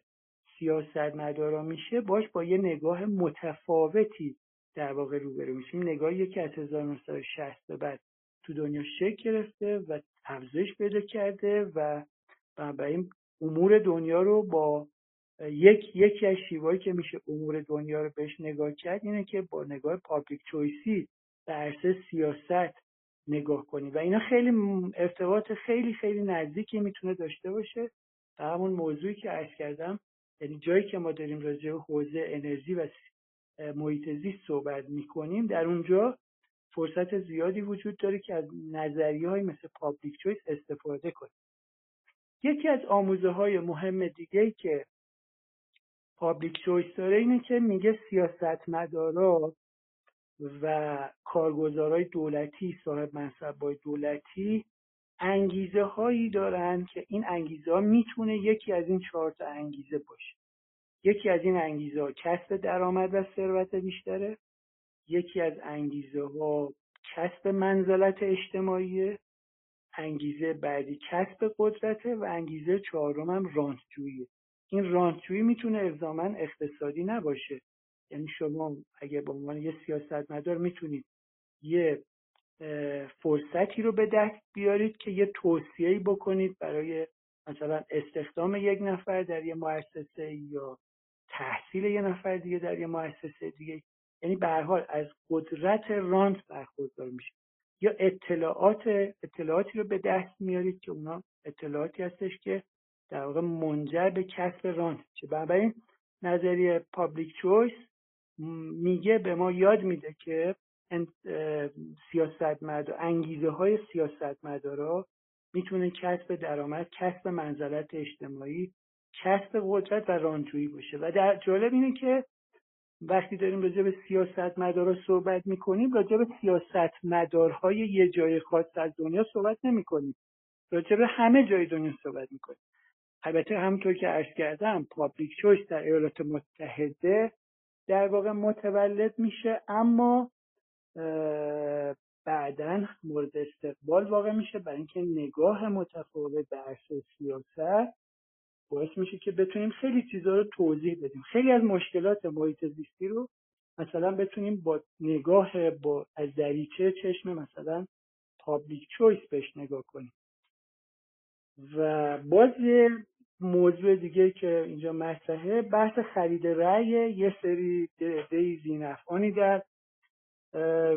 سیاست مدارا میشه باش با یه نگاه متفاوتی در واقع روبرو میشیم. نگاهی که از 1960 به بعد تو دنیا شکل گرفته و افزایش پیدا کرده و بنابراین امور دنیا رو با یک یکی از شیوهایی که میشه امور دنیا رو بهش نگاه کرد اینه که با نگاه پابلیک چویسی در عرصه سیاست نگاه کنیم و اینا خیلی ارتباط خیلی خیلی نزدیکی می‌تونه داشته باشه به همون موضوعی که عرض کردم یعنی جایی که ما داریم راجع به حوزه انرژی و محیط زیست صحبت می‌کنیم در اونجا فرصت زیادی وجود داره که از نظریه های مثل public choice استفاده کنیم. یکی از آموزه های مهم دیگه که public choice داره اینه که میگه سیاستمدارا و کارگزارای دولتی صاحب منصبای دولتی انگیزه هایی دارن که این انگیزه ها می‌تونه یکی از این چهار تا انگیزه باشه. یکی از این انگیزه ها کسب درآمد و ثروت بیشتره. یکی از انگیزه ها کسب منزلت اجتماعی انگیزه بعدی کسب قدرته و انگیزه چهارم هم رانتجوییه این رانتجویی می‌تونه الزاما اقتصادی نباشه. یعنی شما اگه به عنوان یه سیاستمدار می‌تونید یه فرصتی رو به دست بیارید که یه توصیه‌ای بکنید برای مثلا استخدام یک نفر در یه مؤسسه یا تحصیل یه نفر دیگه در یه مؤسسه دیگه. یعنی به حال از قدرت رانت برخوردار میشه. یا اطلاعات اطلاعاتی رو به دست میارید که اونا اطلاعاتی هستش که در واقع منجر به کسب رانت چه بنابراین نظریه پابلیک چویس میگه به ما یاد میده که سیاست مدار انگیزه های سیاست مدارا می‌تونه کسب درآمد کسب منزلت اجتماعی کسب قدرت و رانجویی باشه. و در جالب اینه که وقتی داریم راجع به سیاست مدارا صحبت می‌کنیم راجع به سیاست مدارهای یه جای خاص از دنیا صحبت نمی کنیم راجع به همه جای دنیا صحبت می‌کنیم. البته همونطور که عرض کردم پابلیک چویس در ایالات متحده در واقع متولد میشه اما بعدا مورد استقبال واقع میشه برای اینکه نگاه متفاوت به عرصه سیاست باعث میشه که بتونیم خیلی چیزها رو توضیح بدیم. خیلی از مشکلات محیط زیستی رو مثلا بتونیم با نگاه با از دریچه چشم مثلا پابلیک چویس بهش نگاه کنیم. و باز موضوع دیگه که اینجا مطرحه بحث خرید رأی یه سری دی زینفعانی در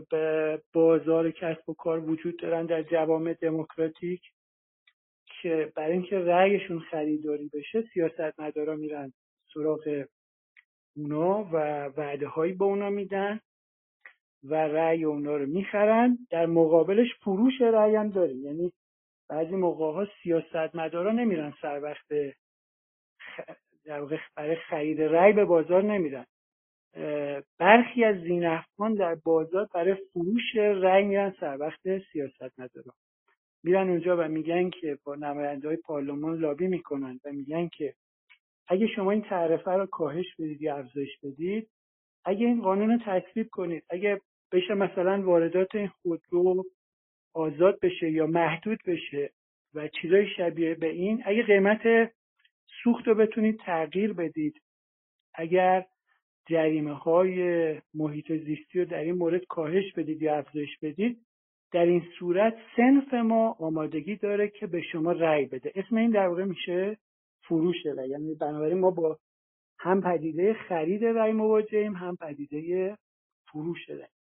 به بازار کسب و کار وجود دارن در جوامع دموکراتیک که برای اینکه رأیشون خریداری بشه سیاست مدارا میرن سراغ اونا و وعده هایی به اونا میدن و رأی اونا رو می‌خرن. در مقابلش فروش رأی هم داریم. یعنی بعضی موقع ها سیاست مدارا نمیرن سر وقت در واقع برای خرید رأی به بازار نمیرن. برخی از زینفان در بازار برای فروش رأی میرن سر وقت سیاست مدارا میرن اونجا و میگن که با نماینده های پارلمان لابی می‌کنن و میگن که اگه شما این تعرفه رو کاهش بدید یا افزایش بدید اگه این قانون رو تصویب کنید اگه بشه مثلا واردات این خودرو آزاد بشه یا محدود بشه و چیزای شبیه به این اگه قیمت سوخت رو بتونید تغییر بدید. اگر جریمه های محیط زیستی رو در این مورد کاهش بدید یا افزایش بدید در این صورت سنف ما آمادگی داره که به شما رأی بده. اسم این در واقع میشه فروش رأی. یعنی بنابراین ما با هم پدیده خرید رأی مواجهیم هم پدیده فروش رأی.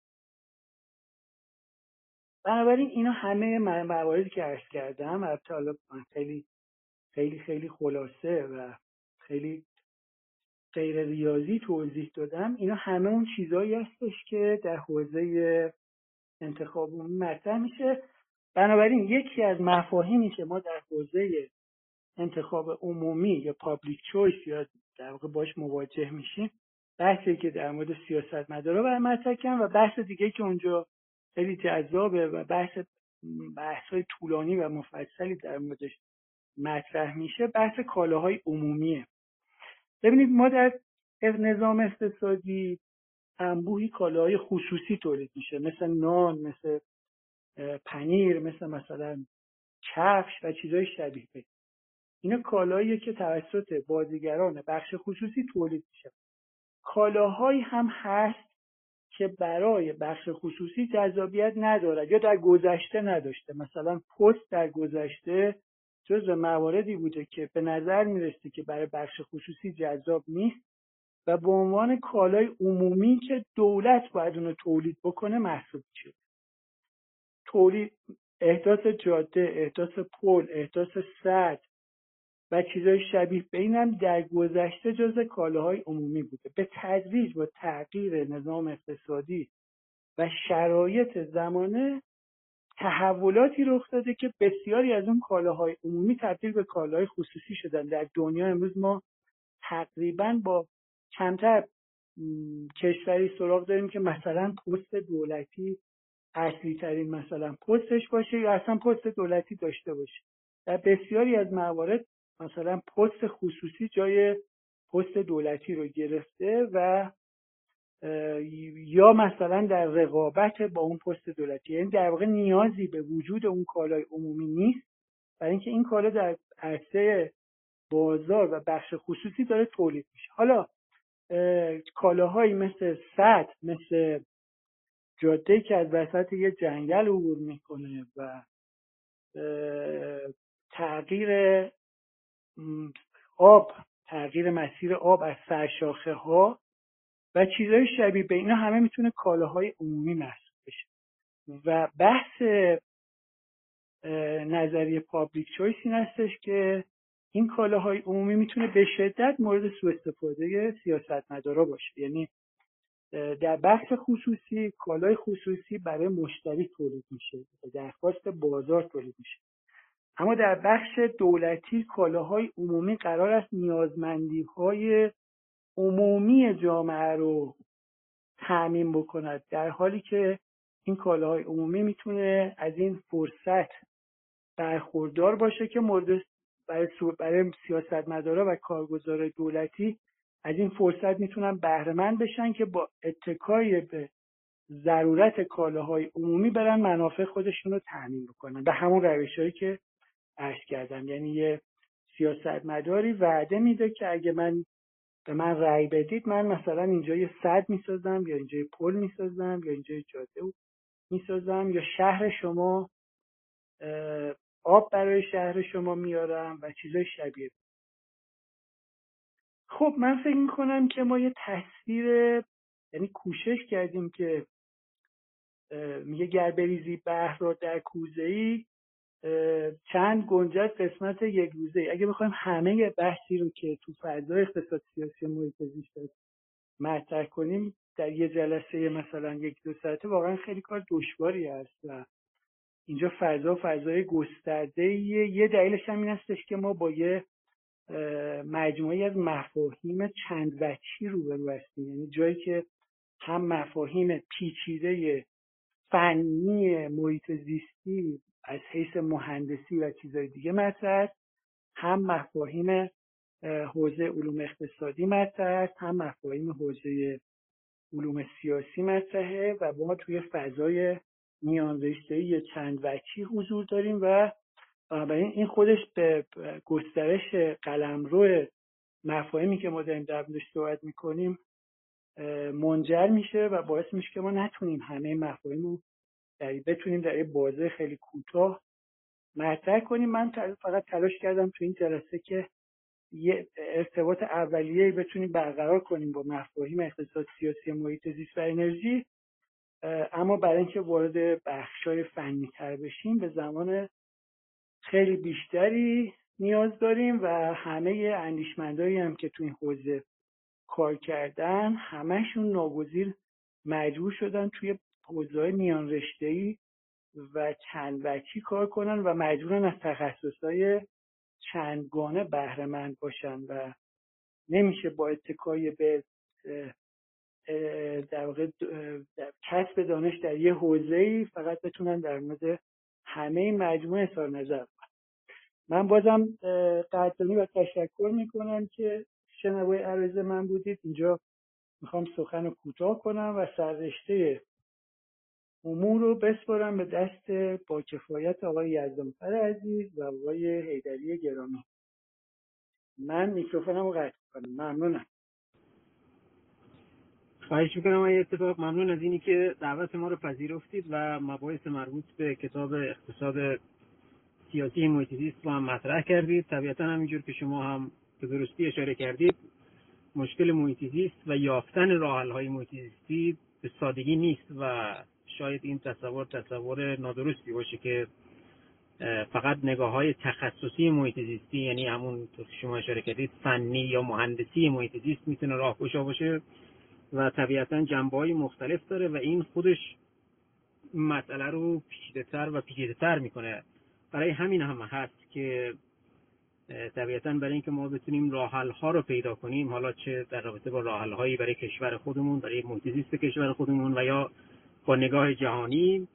بنابراین اینا همه مواردی که عرض کردم البته حالا خیلی خیلی خیلی خلاصه و خیلی غیر ریاضی توضیح دادم. اینا همه اون چیزهایی هستش که در حوزه انتخاب مطرح میشه. بنابراین یکی از مفاهیمی که ما در حوزه انتخاب عمومی یا پابلیک چویس یا در واقع باش مواجه میشیم بحثی که در مورد سیاست مدارا مطرح و بحث دیگه که اونجا خیلی جذابه و بحث بحث های طولانی و مفصلی در موردش مطرح میشه. بحث کالاهای عمومیه. ببینید ما در نظام اقتصادی انبوهی کالاهای خصوصی تولید میشه. مثل نان مثل پنیر مثل مثلا کفش و چیزهای شبیه به. اینا کالاییه که توسط بازیگران بخش خصوصی تولید میشه. کالاهایی هم هست که برای بخش خصوصی جذابیت ندارد یا در گذشته نداشته. مثلا پست در گذشته جز مواردی بوده که به نظر می‌رسه که برای بخش خصوصی جذاب نیست و به عنوان کالای عمومی که دولت باید اونو تولید بکنه محسوب شد تولید احداث جاده احداث پل احداث سد و چیزهای شبیه به اینم در گذشته جز کالاهای عمومی بوده. به تدریج با تغییر نظام اقتصادی و شرایط زمانه تحولاتی رخ داده که بسیاری از اون کالاهای عمومی تبدیل به کالاهای خصوصی شدن. در دنیا امروز ما تقریبا با کمتر کشوری سراغ داریم که مثلا پست دولتی اصلی ترین مثلا پستش باشه یا اصلا پست دولتی داشته باشه. در بسیاری از موارد مثلا پست خصوصی جای پست دولتی رو گرفته و یا مثلا در رقابت با اون پست دولتی. یعنی در واقع نیازی به وجود اون کالای عمومی نیست. برای اینکه این کالا در عرصه بازار و بخش خصوصی داره تولید میشه. حالا کالاهایی مثل سطح مثل جاده که از وسط یه جنگل عبور می‌کنه و تغییر آب تغییر مسیر آب از سرشاخه ها و چیزهای شبیه به اینا همه می‌تونه کالاهای عمومی محسوب بشه. و بحث نظریه پابلیک چویس این هستش که این کالاهای عمومی می‌تونه به شدت مورد سوء استفاده سیاستمدارا باشه. یعنی در بخش خصوصی کالای خصوصی برای مشتری تولید میشه درخواست بازار تولید میشه. اما در بخش دولتی کالاهای عمومی قرار است نیازمندی های عمومی جامعه رو تعمین بکند در حالی که این کالاهای عمومی می‌تونه از این فرصت برخوردار باشه که مورد برای, برای سیاستمدارا و کارگزار دولتی از این فرصت می‌تونن بهرهمند بشن که با اتکای به ضرورت کالاهای عمومی برن منافع خودشون رو تعمین بکنن. به همون روش که عرض کردم. یعنی یه سیاستمداری وعده میده که اگه من به من رأی بدید من مثلا اینجا یه صد می‌سازم یا اینجا یه پل می‌سازم یا اینجا یه جاده می‌سازم یا شهر شما آب برای شهر شما میارم و چیزای شبیه. خب من فکر می‌کنم که ما یه تصویر یعنی کوشش کردیم که میگه گر بریزی بحر را در کوزه ای چند گنجد قسمت یک روزه. اگه بخوایم همه بحثی رو که تو فضای اقتصاد سیاسی محیط زیست مطرح کنیم در یه جلسه مثلا یک دو ساعته واقعا خیلی کار دشواری است و اینجا فضا فضای گسترده یه دلیلش هم این هستش که ما با یه مجموعی از مفاهیم چند وچی روبرو هستیم. یعنی جایی که هم مفاهیم پیچیده فنی محیط زیستی از حیث مهندسی و چیزهای دیگه مطرح است. هم مفاهیم حوزه علوم اقتصادی مطرح است هم مفاهیم حوزه علوم سیاسی مطرحه و ما توی فضای میان رشته چند وچی حضور داریم و بنابراین این خودش به گسترش قلمرو مفاهیمی که ما داریم در صحبت می‌کنیم منجر میشه و باعث میشه که ما نتونیم همه مفاهیم رو بتونیم در یه بازه خیلی کوتاه مطرح کنیم. من فقط تلاش کردم تو این جلسه که یه ارتباط اولیه بتونیم برقرار کنیم با مفاهیم اقتصاد سیاسی محیط زیست و انرژی. اما برای اینکه وارد بخشای فنی تر بشیم به زمان خیلی بیشتری نیاز داریم و همه اندیشمندایی هم که تو این حوزه کار کردن همهشون ناگزیر مجبور شدن توی حوزه میان رشته و چند وچی کار کنن و مجبورن از تخصص های چندگانه بهرهمند باشن و نمیشه با اتکای به در واقع کسب دانش در یه حوزه ای فقط بتونن در مورد همه مجموعه اظهار نظر من بازم قدردانی و تشکر می‌کنم که شنوای عرض من بودید. اینجا می‌خوام سخن رو کوتاه کنم و سررشته امور رو بسپارم به دست با کفایت آقای یزدانفر عزیز و آقای حیدری گرامی. من میکروفونم رو قطع کنم ممنونم. خواهش می‌کنم آقای اتفاق ممنون از اینی که دعوت ما رو پذیرفتید و مباحث مربوط به کتاب اقتصاد سیاسی محیط زیست رو هم مطرح کردید. طبیعتا همینجور که شما هم به درستی اشاره کردید مشکل محیط زیست و یافتن راه های به سادگی نیست و شاید این تصور تصور نادرستی باشه که فقط نگاه های تخصصی محیط زیستی یعنی همون شما اشاره کردید فنی یا مهندسی محیط زیست می‌تونه راهگشا باشه و طبیعتا جنبه های مختلف داره و این خودش مسئله رو پیچیده تر و پیچیده تر می‌کنه. برای همین هم هست که طبیعتا برای اینکه ما بتونیم راحل ها رو پیدا کنیم حالا چه در رابطه با راحل هایی برای کشور خودمون برای محیط کشور خودمون و یا با نگاه جهانی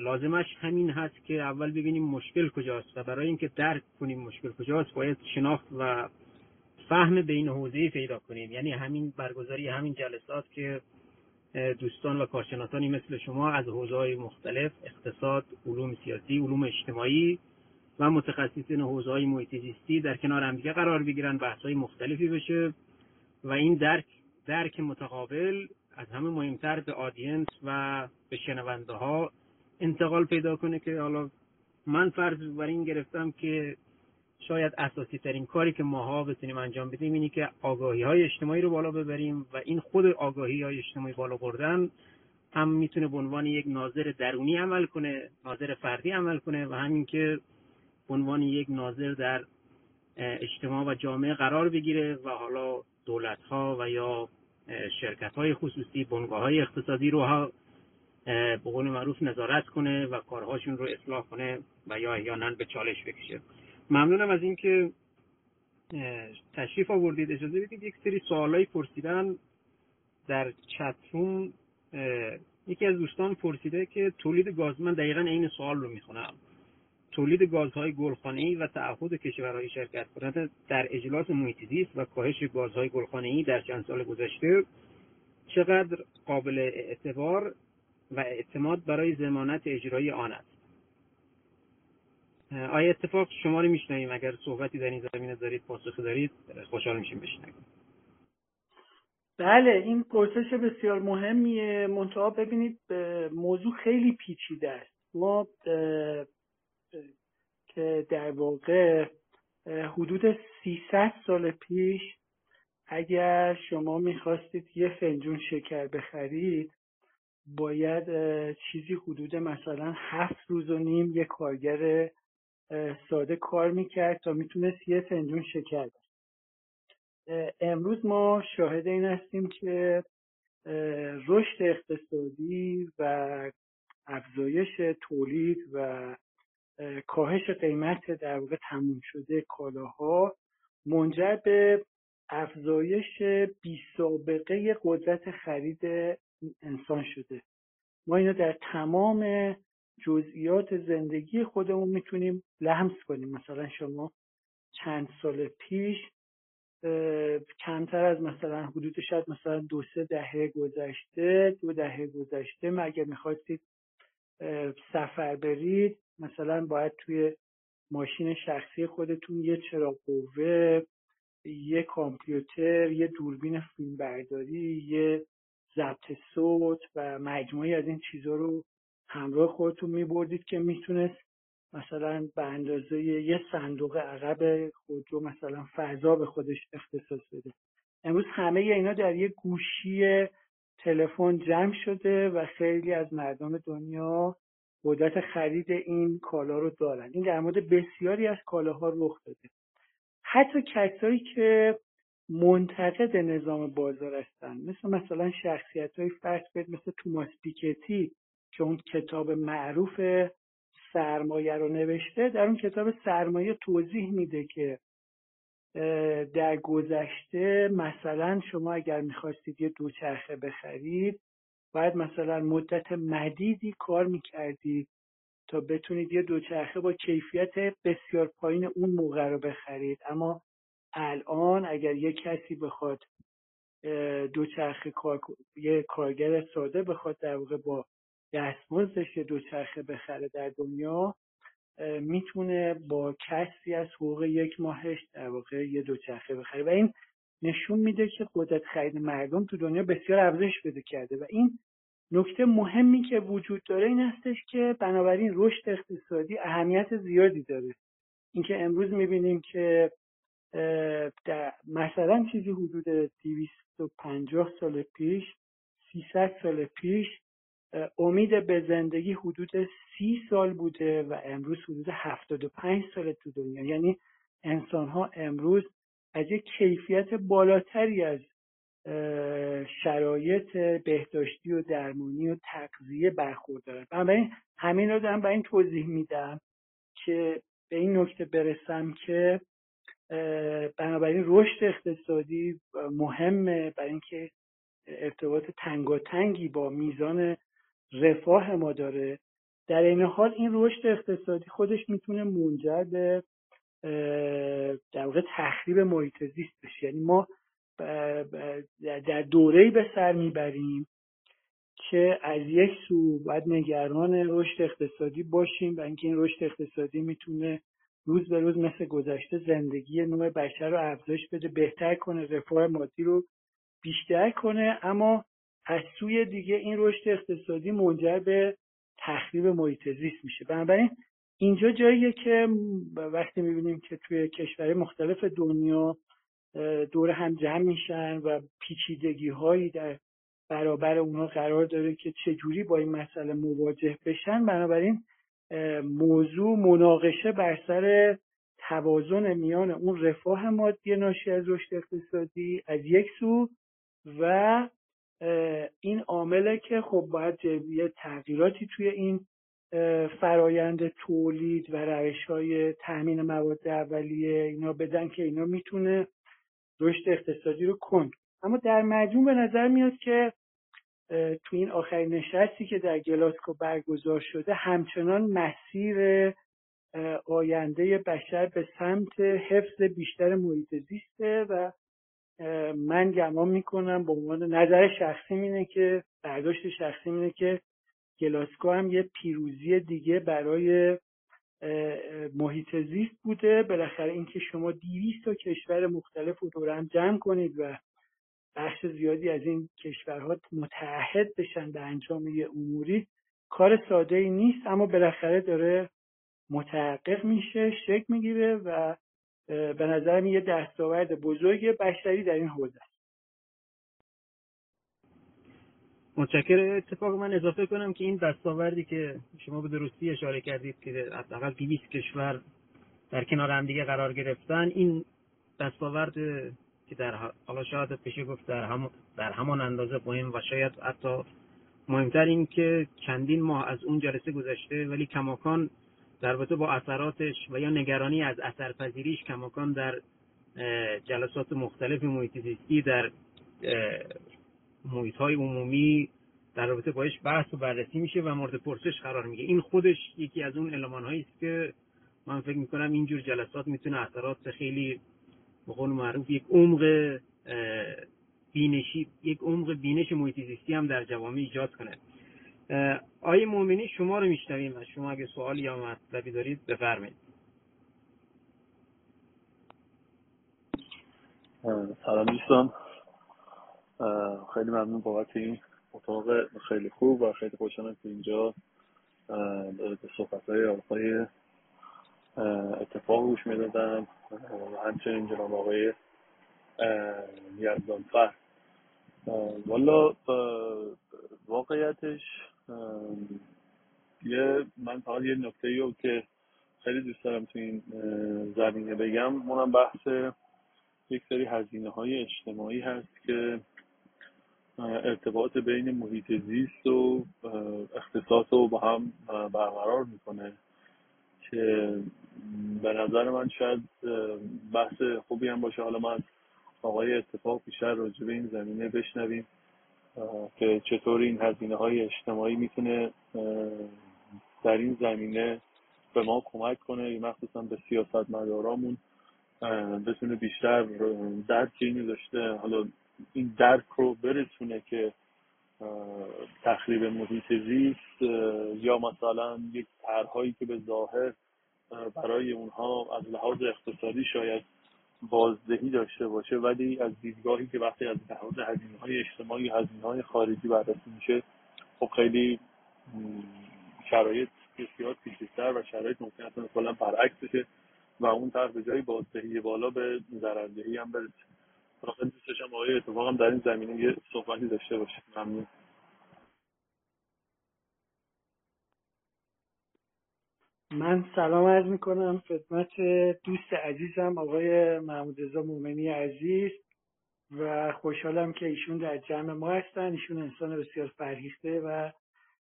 لازمش همین هست که اول ببینیم مشکل کجاست و برای اینکه درک کنیم مشکل کجاست باید شناخت و فهم بین حوزه پیدا کنیم. یعنی همین برگزاری همین جلسات که دوستان و کارشناسانی مثل شما از حوزه مختلف اقتصاد، علوم سیاسی، علوم اجتماعی و متخصصین حوزه های محیط زیستی در کنار همدیگه قرار بگیرن بحث های مختلفی بشه و این درک درک متقابل از همه مهمتر به آدینس و به شنونده ها انتقال پیدا کنه که حالا من فرض بر این گرفتم که شاید اساسی ترین کاری که ماها بتونیم انجام بدیم اینی که آگاهی های اجتماعی رو بالا ببریم و این خود آگاهی های اجتماعی بالا بردن هم می‌تونه به عنوان یک ناظر درونی عمل کنه ناظر فردی عمل کنه و همین که به عنوان یک ناظر در اجتماع و جامعه قرار بگیره و حالا دولت ها و یا شرکت های خصوصی بنگاه های اقتصادی رو ها به قول معروف نظارت کنه و کارهاشون رو اصلاح کنه و یا احیانا به چالش بکشه. ممنونم از اینکه تشریف آوردید. اجازه بدید یک سری سوالایی پرسیدن در چتروم یکی از دوستان پرسیده که تولید گاز من دقیقا این سوال رو می‌خونم. تولید گازهای گلخانه‌ای و تعهد کشورهای شرکت کننده در اجلاس محیط زیست و کاهش گازهای گلخانه‌ای در چند سال گذشته چقدر قابل اعتبار و اعتماد برای زمانت اجرایی آن است؟ آیا اتفاق شما رو میشنویم؟ اگر صحبتی در این زمینه دارید پاسخ دارید خوشحال میشیم بشنویم. بله این پرسش بسیار مهمیه. منتها ببینید موضوع خیلی پیچیده است. ما که در واقع حدود 300 سال پیش اگر شما می‌خواستید یه فنجون شکر بخرید باید چیزی حدود مثلا هفت روز و نیم یه کارگر ساده کار می‌کرد تا می‌تونست یه فنجون شکر امروز ما شاهد این هستیم که رشد اقتصادی و افزایش تولید و کاهش قیمت در واقع تموم شده کالاها منجر به افزایش بی سابقه قدرت خرید انسان شده. ما اینو در تمام جزئیات زندگی خودمون می‌تونیم لمس کنیم. مثلا شما چند سال پیش کمتر از مثلا حدود شاید مثلا دو سه دهه گذشته دو دهه گذشته ما اگر می‌خواستید سفر برید مثلا باید توی ماشین شخصی خودتون یه چراغ قوه یه کامپیوتر یه دوربین فیلمبرداری یه ضبط صوت و مجموعی از این چیزها رو همراه خودتون میبردید که می‌تونست مثلا به اندازه یه صندوق عقب خودرو مثلا فضا به خودش اختصاص بده. امروز همه اینا در یه گوشی تلفن جمع شده و خیلی از مردم دنیا قدرت خرید این کالا رو دارن. این در مورد بسیاری از کالاها رخ داده. حتی کسایی که منتقد نظام بازار هستن مثل مثلا شخصیت های فرض مثل توماس پیکتی که اون کتاب معروف سرمایه رو نوشته در اون کتاب سرمایه توضیح میده که در گذشته مثلا شما اگر می‌خواستید یه دوچرخه بخرید باید مثلا مدت مدیدی کار می‌کردید تا بتونید یه دوچرخه با کیفیت بسیار پایین اون موقع رو بخرید. اما الان اگر یه کسی بخواد دوچرخه کار یه کارگر ساده بخواد در واقع با دستمزدش یه دوچرخه بخره در دنیا می‌تونه با کسی از حقوق یک ماهش در واقع یه دوچرخه بخره. و این نشون میده که قدرت خرید مردم تو دنیا بسیار افزایش پیدا کرده. و این نکته مهمی که وجود داره این هستش که بنابراین رشد اقتصادی اهمیت زیادی داره. اینکه امروز می‌بینیم که در مثلا چیزی حدود 250 سال پیش 300 سال پیش امید به زندگی حدود سی سال بوده و امروز حدود 75 سال تو دنیا. یعنی انسان ها امروز از یک کیفیت بالاتری از شرایط بهداشتی و درمانی و تغذیه برخوردارن. بنابراین همین رو دارم به این توضیح میدم که به این نکته برسم که بنابراین رشد اقتصادی مهمه برای اینکه ارتباط تنگاتنگی با میزان رفاه ما داره. در این حال این رشد اقتصادی خودش می‌تونه منجر به در واقع تخریب محیط زیست بشه. یعنی ما در دوره به سر می‌بریم که از یک سو باید نگران رشد اقتصادی باشیم و اینکه این رشد اقتصادی می‌تونه روز به روز مثل گذشته زندگی نوع بشر رو افزایش بده بهتر کنه رفاه مادی رو بیشتر کنه. اما از سوی دیگه این رشد اقتصادی منجر به تخریب محیط زیست میشه. بنابراین اینجا جاییه که وقتی می‌بینیم که توی کشورهای مختلف دنیا دور هم جمع میشن و پیچیدگی هایی در برابر اونا قرار داره که چجوری با این مسئله مواجه بشن بنابراین موضوع مناقشه بر سر توازن میان اون رفاه مادی ناشی از رشد اقتصادی از یک سو و این عامله که خب باید یه تغییراتی توی این فرایند تولید و روش های تامین مواد اولیه اینا بدن که اینا می‌تونه رشد اقتصادی رو کند. اما در مجموع به نظر میاد که تو این آخرین نشستی که در گلاسکو برگزار شده همچنان مسیر آینده بشر به سمت حفظ بیشتر محیط زیسته و من گمان می‌کنم به عنوان نظر شخصی اینه که برداشت شخصی اینه که گلاسکو هم یه پیروزی دیگه برای محیط زیست بوده. بالاخره اینکه شما 200 تا کشور مختلف رو دور جمع کنید و بخش زیادی از این کشورها متعهد بشن به انجام یه اموری کار ساده ای نیست اما بالاخره داره متحقق میشه شکل می‌گیره و به نظر یه دستاورد بزرگ بشری در این حوزه است. متشکر اتفاق من اضافه کنم که این دستاوردی که شما به درستی اشاره کردید که حداقل 200 کشور در کنار هم دیگه قرار گرفتن این دستاورد که در حالا شاید بشه گفت در, هم در همان اندازه مهم و شاید حتی مهمتر این که چندین ماه از اون جلسه گذشته ولی کماکان در رابطه با اثراتش و یا نگرانی از اثرپذیریش کماکان در جلسات مختلف محیط زیستی در محیط های عمومی در رابطه باش بحث و بررسی میشه و مورد پرسش قرار میگه. این خودش یکی از اون علمان است که من فکر می‌کنم اینجور جلسات می‌تونه اثرات خیلی به قول معروف یک عمق بینشی یک عمق بینش محیط زیستی هم در جوامع ایجاد کنه. آیه مؤمنی شما رو میشنویم و شما اگه سوالی یا مطلبی دارید بفرمایید. سلام دوستان. خیلی ممنون بابت این اتاق خیلی خوب و خیلی خوشحالم که اینجا به صحبت های آقای اتفاق گوش می‌دادم همچنین جناب آقای یزدانفر والا واقعیتش یه من فقط یه نکته رو که خیلی دوست دارم تو این زمینه بگم. اونم بحث یک سری هزینه های اجتماعی هست که ارتباط بین محیط زیست و اقتصاد رو با هم برقرار می‌کنه که به نظر من شاید بحث خوبی هم باشه. حالا از آقای اتفاق بیشتر راجع به این زمینه بشنویم. که چطور این هزینه های اجتماعی می‌تونه در این زمینه به ما کمک کنه. مخصوصا به سیاست مدارامون بتونه بیشتر درک اینو داشته حالا این درک رو برسونه که تخریب محیط زیست یا مثلا یک طرحهایی که به ظاهر برای اونها از لحاظ اقتصادی شاید بازدهی داشته باشه ولی از دیدگاهی که وقتی از لحاظ هزینه های اجتماعی هزینه های خارجی بررسی میشه خب خیلی شرایط بسیار پیچیده‌تر و شرایط ممکن است کلا برعکس بشه و اون طرف به جای بازدهی بالا به ضرردهی هم برسه. واقعا دوست داشتم آقای اتفاقم در این زمینه یه صحبتی داشته باشه. ممنون. من سلام عرض می‌کنم خدمت دوست عزیزم آقای محمود رضا مومنی عزیز و خوشحالم که ایشون در جمع ما هستن. ایشون انسان بسیار فرهیخته و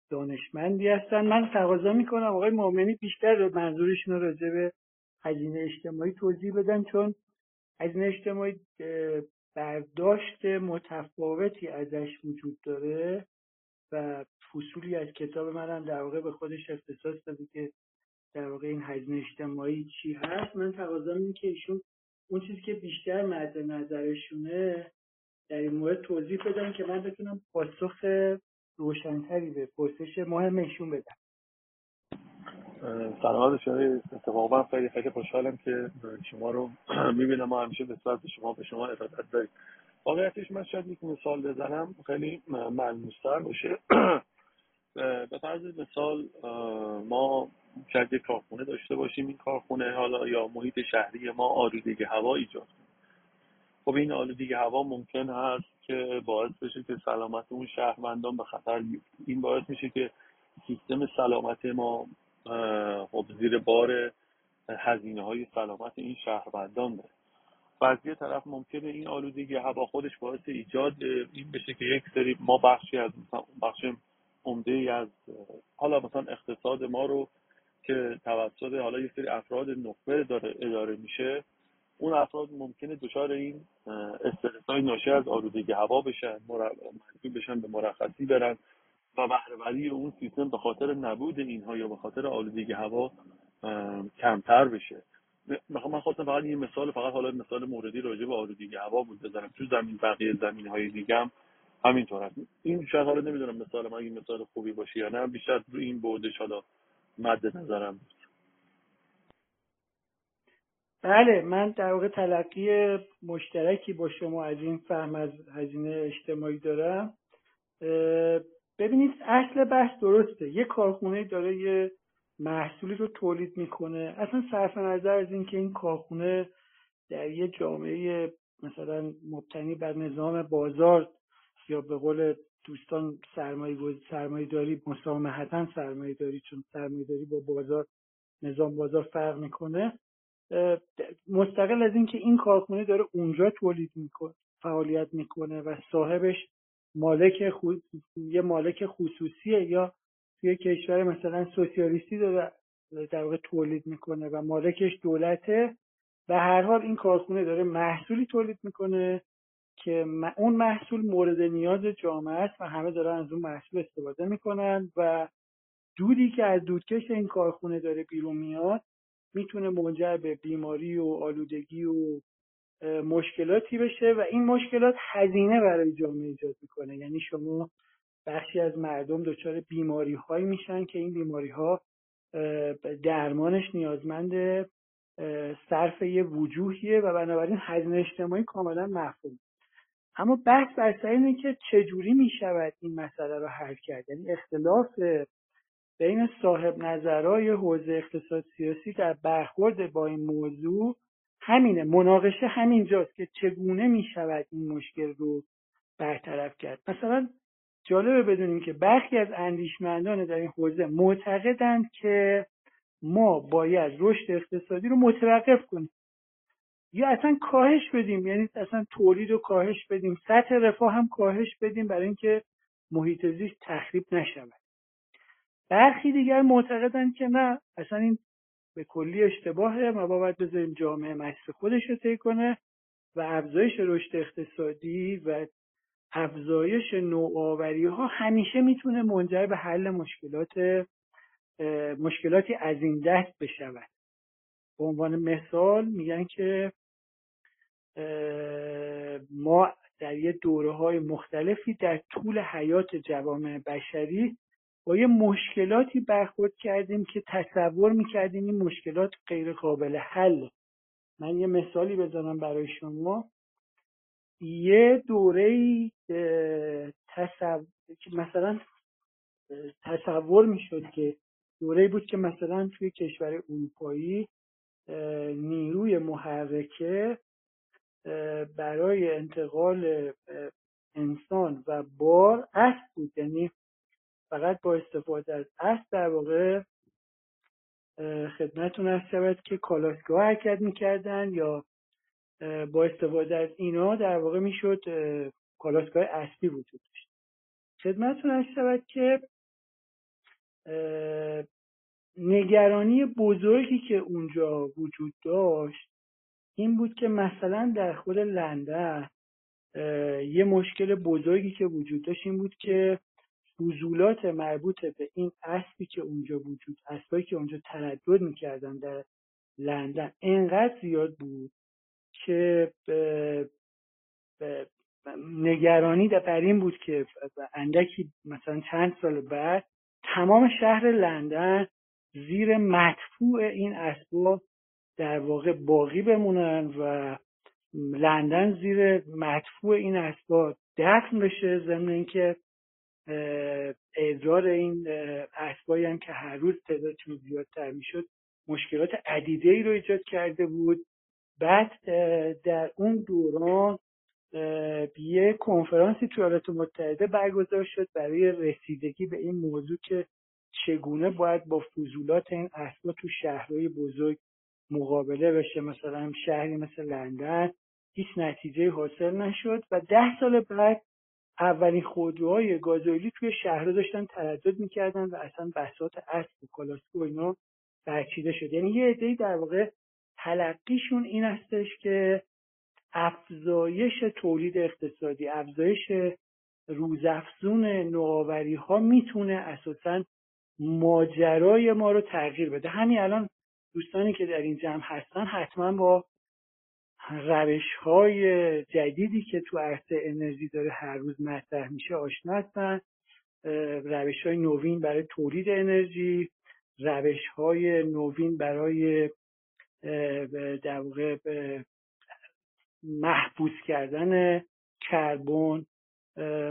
دانشمندی هستن. من تقاضا می‌کنم آقای مومنی بیشتر منظورشون رو راجع به هزینه اجتماعی توضیح بدن چون هزینه اجتماعی برداشت متفاوتی ازش وجود داره و فصولی از کتاب منم در واقع به خودش اختصاص داده که در واقع این هزینه اجتماعی چی هست؟ من تقاضا اینه که ایشون اون چیزی که بیشتر مد نظرشونه در این مورد توضیح بدن که من بتونم پاسخ روشنتری به پرسش مهم ایشون بدم. سلامت شما اتفاقا خیلی خیلی خوشحالم که شما رو می‌بینم ما همیشه نسبت به شما به شما ارادت داریم. واقعیتش من شاید یک مثال بزنم خیلی ملموستر باشه. به طرز مثال ما شاید یک کارخونه داشته باشیم این کارخونه حالا یا محیط شهری ما آلودگی هوا ایجاد خب این آلودگی هوا ممکن هست که باعث بشه که سلامت اون شهروندان به خطر بیفته. این باعث میشه که سیستم سلامت ما خب زیر بار هزینه های سلامت این شهروندان بره. و از یه طرف ممکنه این آلودگی هوا خودش باعث ایجاد این بشه که یک سری ما بخشی از مثلا بخش عمده از حالا مثلا اقتصاد ما رو که توسط حالا یک سری افراد نخبه داره اداره میشه اون افراد ممکنه دچار این استرس های ناشی از آلودگی هوا بشن مجبور بشن به مرخصی برن و بهرهوری اون سیستم به خاطر نبود اینها یا به خاطر آلودگی هوا کمتر بشه. من خواستم فقط یه مثال فقط حالا مثال موردی راجع به آلودگی هوا بود بزنم تو زمین بقیه زمین های دیگه هم همینطور هست این شاید حالا نمی‌دونم مثال من این مثال خوبی باشه یا نه بیشتر رو این بودش حالا مد نظرم بله من در واقع تلقی مشترکی با شما از این فهم از هزینه اجتماعی دارم. ببینید اصل بحث درسته. یه کارخونه داره یه محصولی رو تولید می‌کنه. اصلا صرف نظر از اینکه این کارخونه در یه جامعه مثلا مبتنی بر نظام بازار یا به قول دوستان سرمایه سرمایه داری مسامحتا سرمایه داری چون سرمایه داری با بازار نظام بازار فرق می‌کنه. مستقل از اینکه این کارخونه داره اونجا تولید می‌کنه فعالیت می‌کنه و صاحبش مالک خود... یه مالک خصوصیه یا توی کشور مثلا سوسیالیستی داره در واقع تولید می‌کنه و مالکش دولته. و هر حال این کارخونه داره محصولی تولید می‌کنه. که اون محصول مورد نیاز جامعه است و همه دارن از اون محصول استفاده می‌کنن و دودی که از دودکش این کارخونه داره بیرون میاد می‌تونه منجر به بیماری و آلودگی و مشکلاتی بشه و این مشکلات هزینه برای جامعه ایجاد می‌کنه. یعنی شما بخشی از مردم دچار بیماری هایی میشن که این بیماری ها درمانش نیازمند صرف یه وجوهیه و بنابراین هزینه اجتماعی کاملا مفهوم اما بحث بر سر اینه که چجوری می‌شود این مسئله رو حل کرد؟ یعنی اختلاف بین صاحب نظرهای حوزه اقتصاد سیاسی در برخورد با این موضوع همینه. مناقشه همینجاست که چگونه می شود این مشکل رو برطرف کرد. مثلا جالبه بدونیم که برخی از اندیشمندان در این حوزه معتقدند که ما باید رشد اقتصادی رو متوقف کنیم. یا اصلا کاهش بدیم یعنی اصلا تولید رو کاهش بدیم سطح رفاه هم کاهش بدیم برای اینکه محیط زیست تخریب نشود. برخی دیگر معتقدند که نه اصلا این به کلی اشتباهه ما باید بذاریم جامعه مسیر خودش رو طی کنه و افزایش رشد اقتصادی و افزایش نوآوری ها همیشه می‌تونه منجر به حل مشکلات مشکلاتی از این دست بشود. به عنوان مثال میگن که ما در یه دوره های مختلفی در طول حیات جوامع بشری با یه مشکلاتی برخورد کردیم که تصور می‌کردیم این مشکلات غیر قابل حل من یه مثالی بزنم برای شما. یه دوره تصور مثلا تصور می‌شد که دوره بود که مثلا توی کشور اروپایی نیروی محرکه برای انتقال انسان و بار اسب بود. یعنی فقط با استفاده از اسب در واقع خدمتتون هست شود که کالاسکا حرکت می‌کردن یا با استفاده از اینا در واقع می‌شد کالاسکای اسبی وجود داشت. خدمتتون هست شود که نگرانی بزرگی که اونجا وجود داشت این بود که مثلا در خود لندن یه مشکل بزرگی که وجود داشت این بود که فضولات مربوط به این اسبی که اونجا وجود اسبایی که اونجا تردد می‌کردن در لندن انقدر زیاد بود که نگرانی در این بود که اندکی مثلا چند سال بعد تمام شهر لندن زیر مدفوع این اسباب در واقع باقی بمونن و لندن زیر مدفوع این اسباب دفن بشه ضمن اینکه ادرار این اسبایی هم که هر روز تعدادشون زیادتر می‌شد مشکلات عدیده ای رو ایجاد کرده بود. بعد در اون دوران یه کنفرانسی تو ایالات متحده برگزار شد برای رسیدگی به این موضوع که چگونه باید با فضولات این اسبا تو شهرهای بزرگ مقابله بشه مثلا شهری مثل لندن هیچ نتیجه حاصل نشد و ده سال بعد اولین خودروهای گازوئیلی توی شهرها داشتن تردد می‌کردن و اصلا بساط اسب و کالاسکو اینا برچیده شد. یعنی یه عدهای در واقع تلقیشون این هستش که افزایش تولید اقتصادی افزایش روزافزون نوآوری ها می‌تونه اساسا ماجرای ما رو تغییر بده. همین الان دوستانی که در این جمع هستن حتما با روش های جدیدی که تو عرصه انرژی داره هر روز مطرح میشه آشنا هستن. روش های نوین برای تولید انرژی روش های نوین برای در واقع محبوس کردن کربن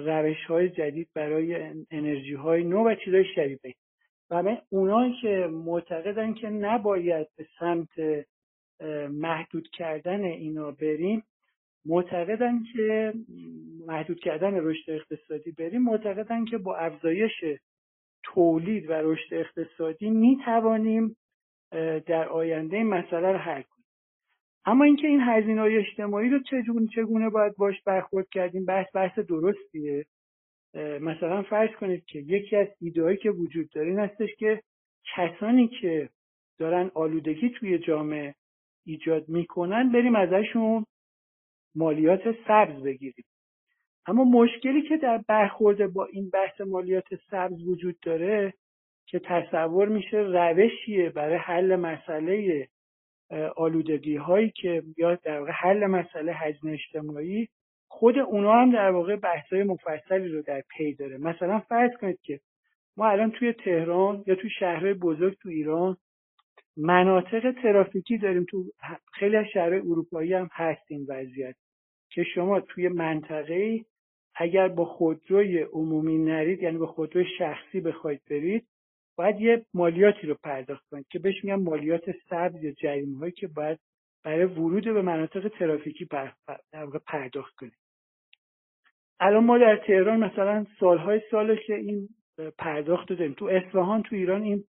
روش های جدید برای انرژی های نو و چیزهای شبیه. و اونایی که معتقدن که نباید به سمت محدود کردن اینا بریم معتقدن که محدود کردن رشد اقتصادی بریم معتقدن که با افزایش تولید و رشد اقتصادی می توانیم در آینده این مسئله رو حل کنیم. اما اینکه این هزینه های اجتماعی رو چگونه چگونه باید باش برخورد کردیم بحث بحث درستیه. مثلا فرض کنید که یکی از ایدههایی که وجود داره این هستش که کسانی که دارن آلودگی توی جامعه ایجاد می‌کنن بریم ازشون مالیات سبز بگیریم. اما مشکلی که در برخورد با این بحث مالیات سبز وجود داره که تصور میشه روشیه برای حل مسئله آلودگی هایی که یا در حل مسئله هزینه اجتماعی خود اونا هم در واقع بحث های مفصلی رو در پی داره. مثلا فرض کنید که ما الان توی تهران یا توی شهرهای بزرگ تو ایران مناطق ترافیکی داریم. تو خیلی از شهرهای اروپایی هم هست این وضعیت که شما توی منطقه اگر با خودروی عمومی نرید یعنی با خودروی شخصی بخواید برید باید یه مالیاتی رو پرداخت کنید که بهش میگن مالیات سبز یا جریمه هایی که باید برای ورود به مناطق ترافیکی در پرداخت کنید الان ما در تهران مثلا سالهای ساله که این پرداخت داریم. تو اصفهان تو ایران این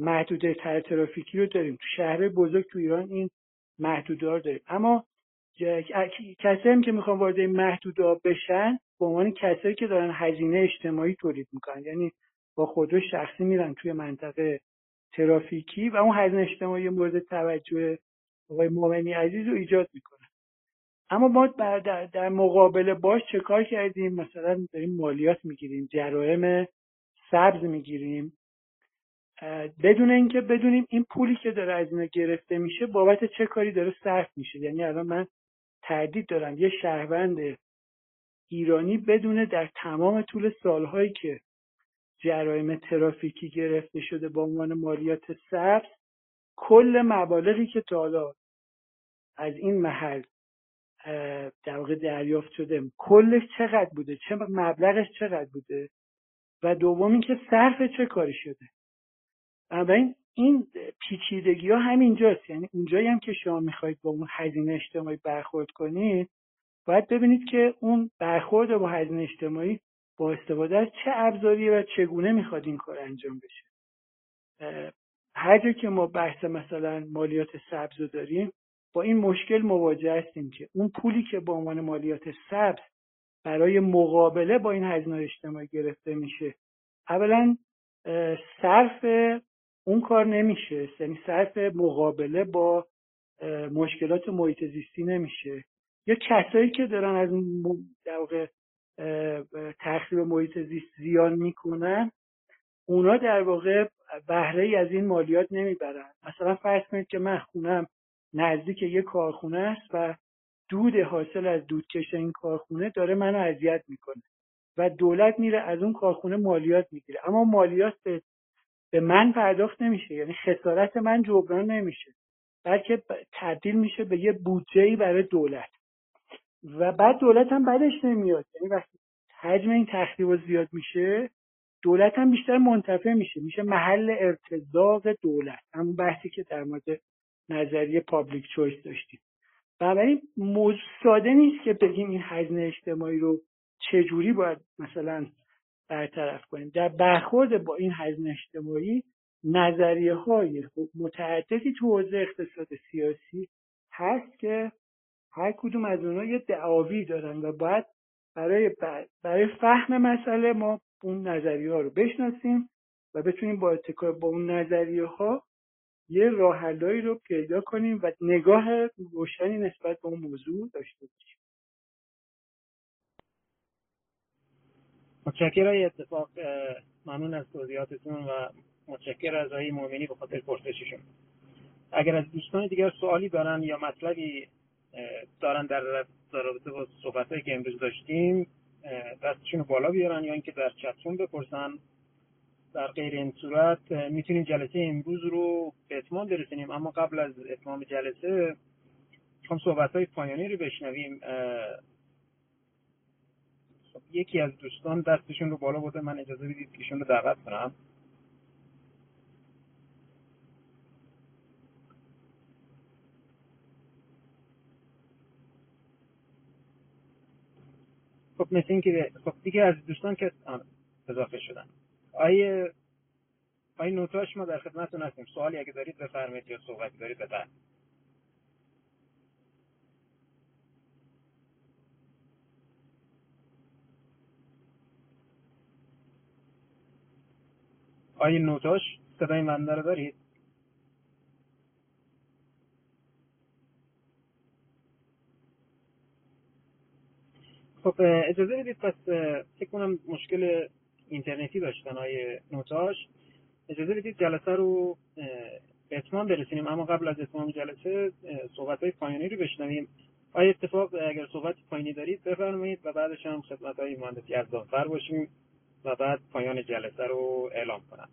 محدوده تر ترافیکی رو داریم. تو شهر بزرگ تو ایران این محدوده داریم. اما هم که می‌خوان وارد این محدوده بشن به عنوان کسایی که دارن هزینه اجتماعی تولید می‌کنن. یعنی با خودرو شخصی میرن توی منطقه ترافیکی و اون هزینه اجتماعی مورد توجه آقای مومنی عزیز رو ایجاد می‌کنن اما ما در, در مقابل باش چه کار کردیم؟ مثلا داریم مالیات می‌گیریم جرائم سبز می‌گیریم. بدون اینکه بدونیم این پولی که داره از اینا گرفته میشه بابت چه کاری داره صرف میشه. یعنی الان من تردید دارم. یه شهروند ایرانی بدونه در تمام طول سالهایی که جرایم ترافیکی گرفته شده با عنوان مالیات سبز کل مبالغی که تا حالا از این محل در واقع دریافت شده. کلش چقدر بوده؟ چه مبلغش چقدر بوده؟ و دوم اینکه صرف چه کاری شده؟ بنابراین این پیچیدگی ها همینجاست. یعنی اونجایی هم که شما می‌خواید با اون هزینه اجتماعی برخورد کنید باید ببینید که اون برخورد با هزینه اجتماعی با استفاده از چه ابزاری و چگونه می‌خواد این کار انجام بشه. هر جا که ما بحث مثلا مالیات سبز داریم با این مشکل مواجه هستیم که اون پولی که به عنوان مالیات سبز برای مقابله با این هزینه اجتماعی گرفته میشه اولا صرف اون کار نمیشه. یعنی صرف مقابله با مشکلات محیط زیستی نمیشه. یا کسایی که دارن از در واقع تخریب محیط زیست زیان می‌کنن اونا در واقع بهره ای از این مالیات نمی‌برن. مثلا فرض کنید که من خونم نزدیک یه کارخونه است و دود حاصل از دودکش این کارخونه داره منو اذیت می‌کنه و دولت میره از اون کارخونه مالیات می‌گیره. اما مالیات به من پرداخت نمیشه یعنی خسارت من جبران نمیشه بلکه تبدیل میشه به یه بودجه برای دولت. و بعد دولت هم بعدش نمیاد یعنی وقتی حجم این تخریب زیاد میشه دولت هم بیشتر منتفع میشه میشه محل ارتزاق دولت. همون بحثی که در مورد نظریه پابلیک چویس داشتیم. بنابراین موضوع ساده نیست که بگیم این هزینه اجتماعی رو چجوری باید مثلا برطرف کنیم. در برخورد با این هزینه اجتماعی نظریه های متعددی تو حوزه اقتصاد سیاسی هست که هر کدوم از اونها یه دعاوی دارن و باید برای برای فهم مسئله ما اون نظریه ها رو بشناسیم و بتونیم با اتکار با اون نظریه ها یه راه رو پیدا کنیم و نگاه روشنی نسبت به اون موضوع داشته باشیم. متشکر اتفاق ممنون از توضیحاتتون و متشکر از آقای مؤمنی به خاطر پرسششون. اگر از دوستان دیگر سوالی دارن یا مطلبی دارن در رابطه با صحبت که امروز داشتیم دستشون بالا بیارن یا اینکه در چتون بپرسن. در غیر این صورت می‌تونیم جلسه امروز رو به اتمام برسونیم. اما قبل از اتمام جلسه هم صحبت های پایانی رو بشنویم. خب یکی از دوستان دستشون رو بالا بوده من اجازه بدید که رو دعوت کنم. خب مثل اینکه خب دیگه از دوستان که اضافه شدن. آیه آیه نوتاش ما در خدمتتون هستیم. سوالی اگه دارید بفرمایید یا صحبتی دارید بفرمایید. آیه نوتاش صدای من رو دارید؟ خب اجازه بدید پس فکر کنم مشکل اینترنتی داشتن های نوتاش. اجازه بدید جلسه رو به اتمام برسونیم اما قبل از اتمام جلسه صحبت های پایانی رو بشنویم. آیا اتفاق اگر صحبت پایینی دارید بفرمایید و بعدش هم خدمت های مهندسی ارزانفر باشیم و بعد پایان جلسه رو اعلام کنم.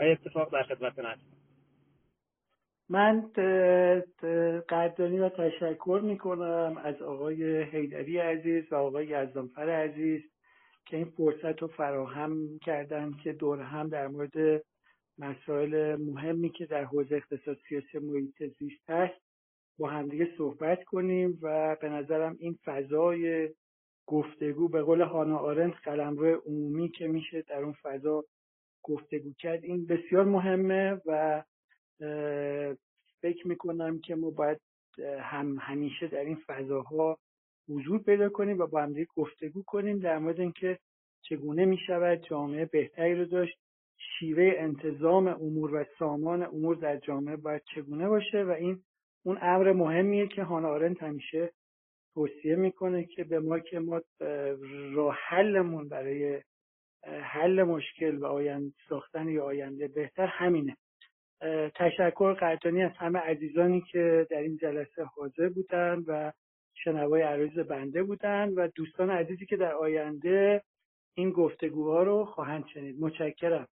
آیا اتفاق در خدمت هستم من قدردانی و تشکر می‌کنم از آقای حیدری عزیز و آقای یزدانفر عزیز. که این فرصت رو فراهم کردن که دور هم در مورد مسائل مهمی که در حوزه اقتصاد سیاسی محیط زیست هست با همدیگه صحبت کنیم و به نظرم این فضای گفتگو به قول هانا آرنت قلمرو عمومی که میشه در اون فضا گفتگو کرد این بسیار مهمه و فکر می‌کنم که ما باید هم همیشه در این فضاها حضور پیدا کنیم و با هم گفتگو کنیم در مورد اینکه چگونه می‌شود جامعه بهتری رو داشت شیوه انتظام امور و سامان امور در جامعه باید چگونه باشه و این اون امر مهمیه که هانا آرنت همیشه توصیه می‌کنه که به ما که ما راه حلمون برای حل مشکل و آینده ساختن یا آینده بهتر همینه. تشکر قدردانی از همه عزیزانی که در این جلسه حاضر بودن و شنوای عریض بنده بودن و دوستان عزیزی که در آینده این گفتگوها رو خواهند شنید. متشکرم.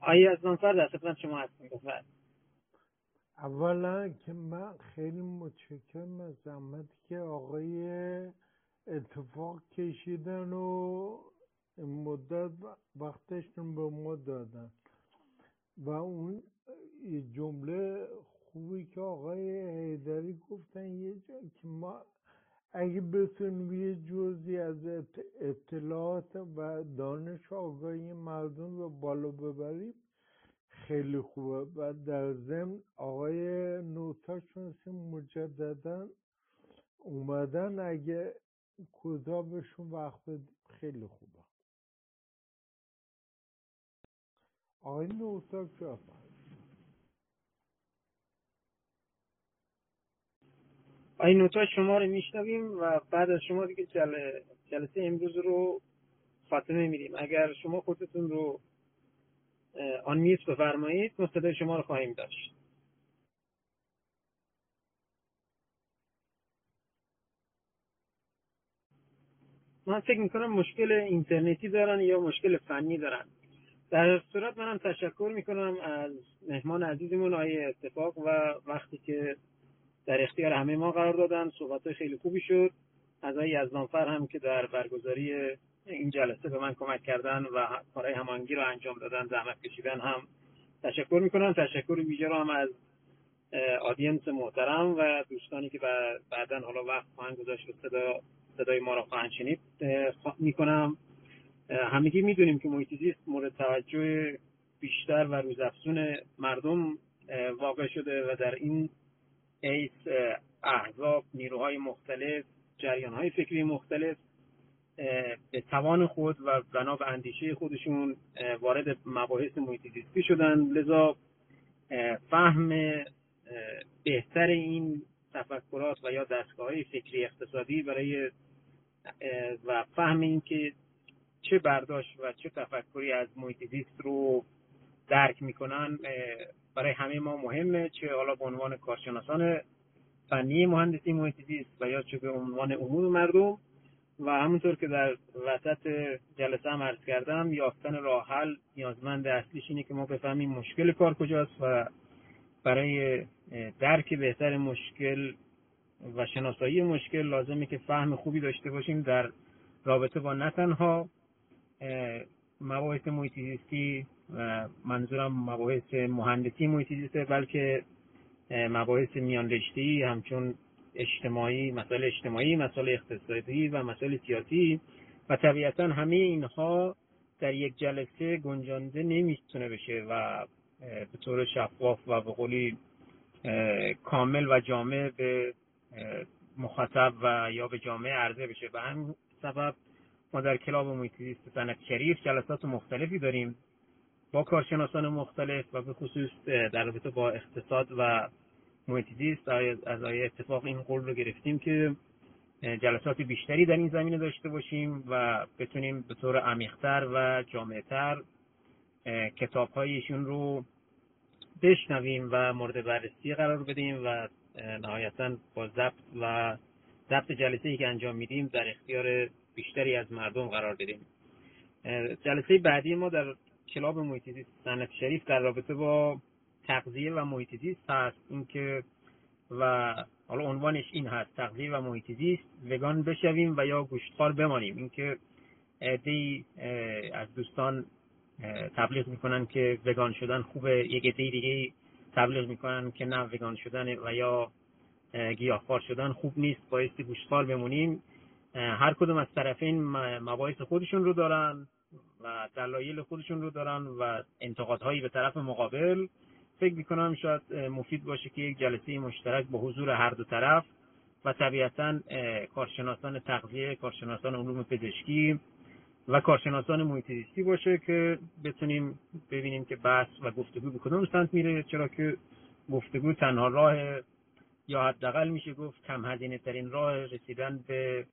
آیا از نانفر در شما هستیم اولا که من خیلی متشکرم از زحمتی که آقای اتفاق کشیدن و مدت وقتشون به ما دادن. و اون جمله خوبی که آقای حیدری گفتن یه جا که ما اگه بتونیم یه جزی از اطلاعات و دانش آگاهی مردم رو بالا ببریم خیلی خوبه. و در ضمن آقای نوتاشون مجددا اومدن اگه کوتاه بهشون وقت بدیم خیلی خوبه. آقای نوتا آقای نوتا شما رو میشنویم و بعد از شما دیگه جلسه امروز رو خاتمه میدیم. اگر شما خودتون رو آن میز بفرمایید ما شما رو خواهیم داشت. من فکر می‌کنم مشکل اینترنتی دارن یا مشکل فنی دارن. در صورت منم تشکر می‌کنم از مهمان عزیزمون آقای اتفاق و وقتی که در اختیار همه ما قرار دادن. صحبت خیلی خوبی شد. از یزدانفر هم که در برگزاری این جلسه به من کمک کردن و کارهای همانگی رو انجام دادن زحمت کشیدن هم تشکر می‌کنم. تشکر ویژه رو هم از آدینس محترم و دوستانی که بعدا حالا وقت خواهند گذاشت صدا صدای ما رو خواهند شنید می‌کنم. همگی می‌دونیم که محیط مورد توجه بیشتر و روزافزون مردم واقع شده و در این ایس احزاب نیروهای مختلف جریانهای فکری مختلف به توان خود و بنا به اندیشه خودشون وارد مباحث محیط زیستی شدن. لذا فهم بهتر این تفکرات و یا دستگاه های فکری اقتصادی برای و فهم این که چه برداشت و چه تفکری از محیط زیست رو درک می‌کنن برای همه ما مهمه چه حالا به عنوان کارشناسان فنی مهندسی محیط زیست و یا چه به عنوان عموم مردم و همونطور که در وسط جلسه هم عرض کردم یافتن راه حل نیازمند اصلیش اینه که ما بفهمیم مشکل کار کجاست و برای درک بهتر مشکل و شناسایی مشکل لازمه که فهم خوبی داشته باشیم در رابطه با نه تنها مباحث محیطی و منظورم مباحث مهندسی محیطی بلکه مباحث میان رشته‌ای همچون اجتماعی مسائل اجتماعی مسائل اقتصادی و مسائل سیاسی. و طبیعتا همه اینها در یک جلسه گنجانده نمی‌تونه بشه و به طور شفاف و به قولی کامل و جامع به مخاطب و یا به جامعه عرضه بشه. و همین سبب در کلاب محیط سنت شریف جلسات مختلفی داریم با کارشناسان مختلف و به خصوص در رابطه با اقتصاد و محیط زیست از آیه اتفاق این قول رو گرفتیم که جلسات بیشتری در این زمینه داشته باشیم و بتونیم به طور عمیقتر و جامعتر کتاب هایشون رو بشنویم و مورد بررسی قرار بدیم و نهایتا با ضبط و ضبط جلسه ای که انجام میدیم در اختیار بیشتری از مردم قرار بدیم. جلسه بعدی ما در کلاب محیط زیست سنت شریف در رابطه با تغذیه و محیط زیست هست. اینکه و حالا عنوانش این هست تغذیه و محیط زیست. وگان بشویم و یا گوشتخوار بمانیم. اینکه عدهای از دوستان تبلیغ می‌کنن که وگان شدن خوبه یک عده دیگه تبلیغ می‌کنن که نه وگان شدن و یا گیاهخوار شدن خوب نیست. بایستی گوشخال بمونیم. هر کدوم از طرفین مباحث خودشون رو دارن و دلایل خودشون رو دارن و انتقادهایی به طرف مقابل. فکر می‌کنم شاید مفید باشه که یک جلسه مشترک با حضور هر دو طرف و طبیعتا کارشناسان تغذیه کارشناسان علوم پزشکی و کارشناسان محیط باشه که بتونیم ببینیم که بحث و گفتگو به کدوم سمت میره. چرا که گفتگو تنها راه یا حداقل میشه گفت کم هزینه ترین راه رسیدن به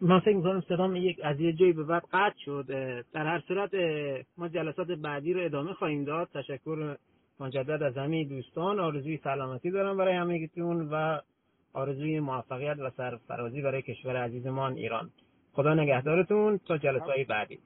من فکر می‌کنم صدام یک از یه جایی به بعد قطع شد. در هر صورت ما جلسات بعدی رو ادامه خواهیم داد. تشکر مجدد از همه دوستان. آرزوی سلامتی دارم برای همگیتون و آرزوی موفقیت و سرفرازی برای کشور عزیزمان ایران. خدا نگهدارتون. تا جلسه بعدی.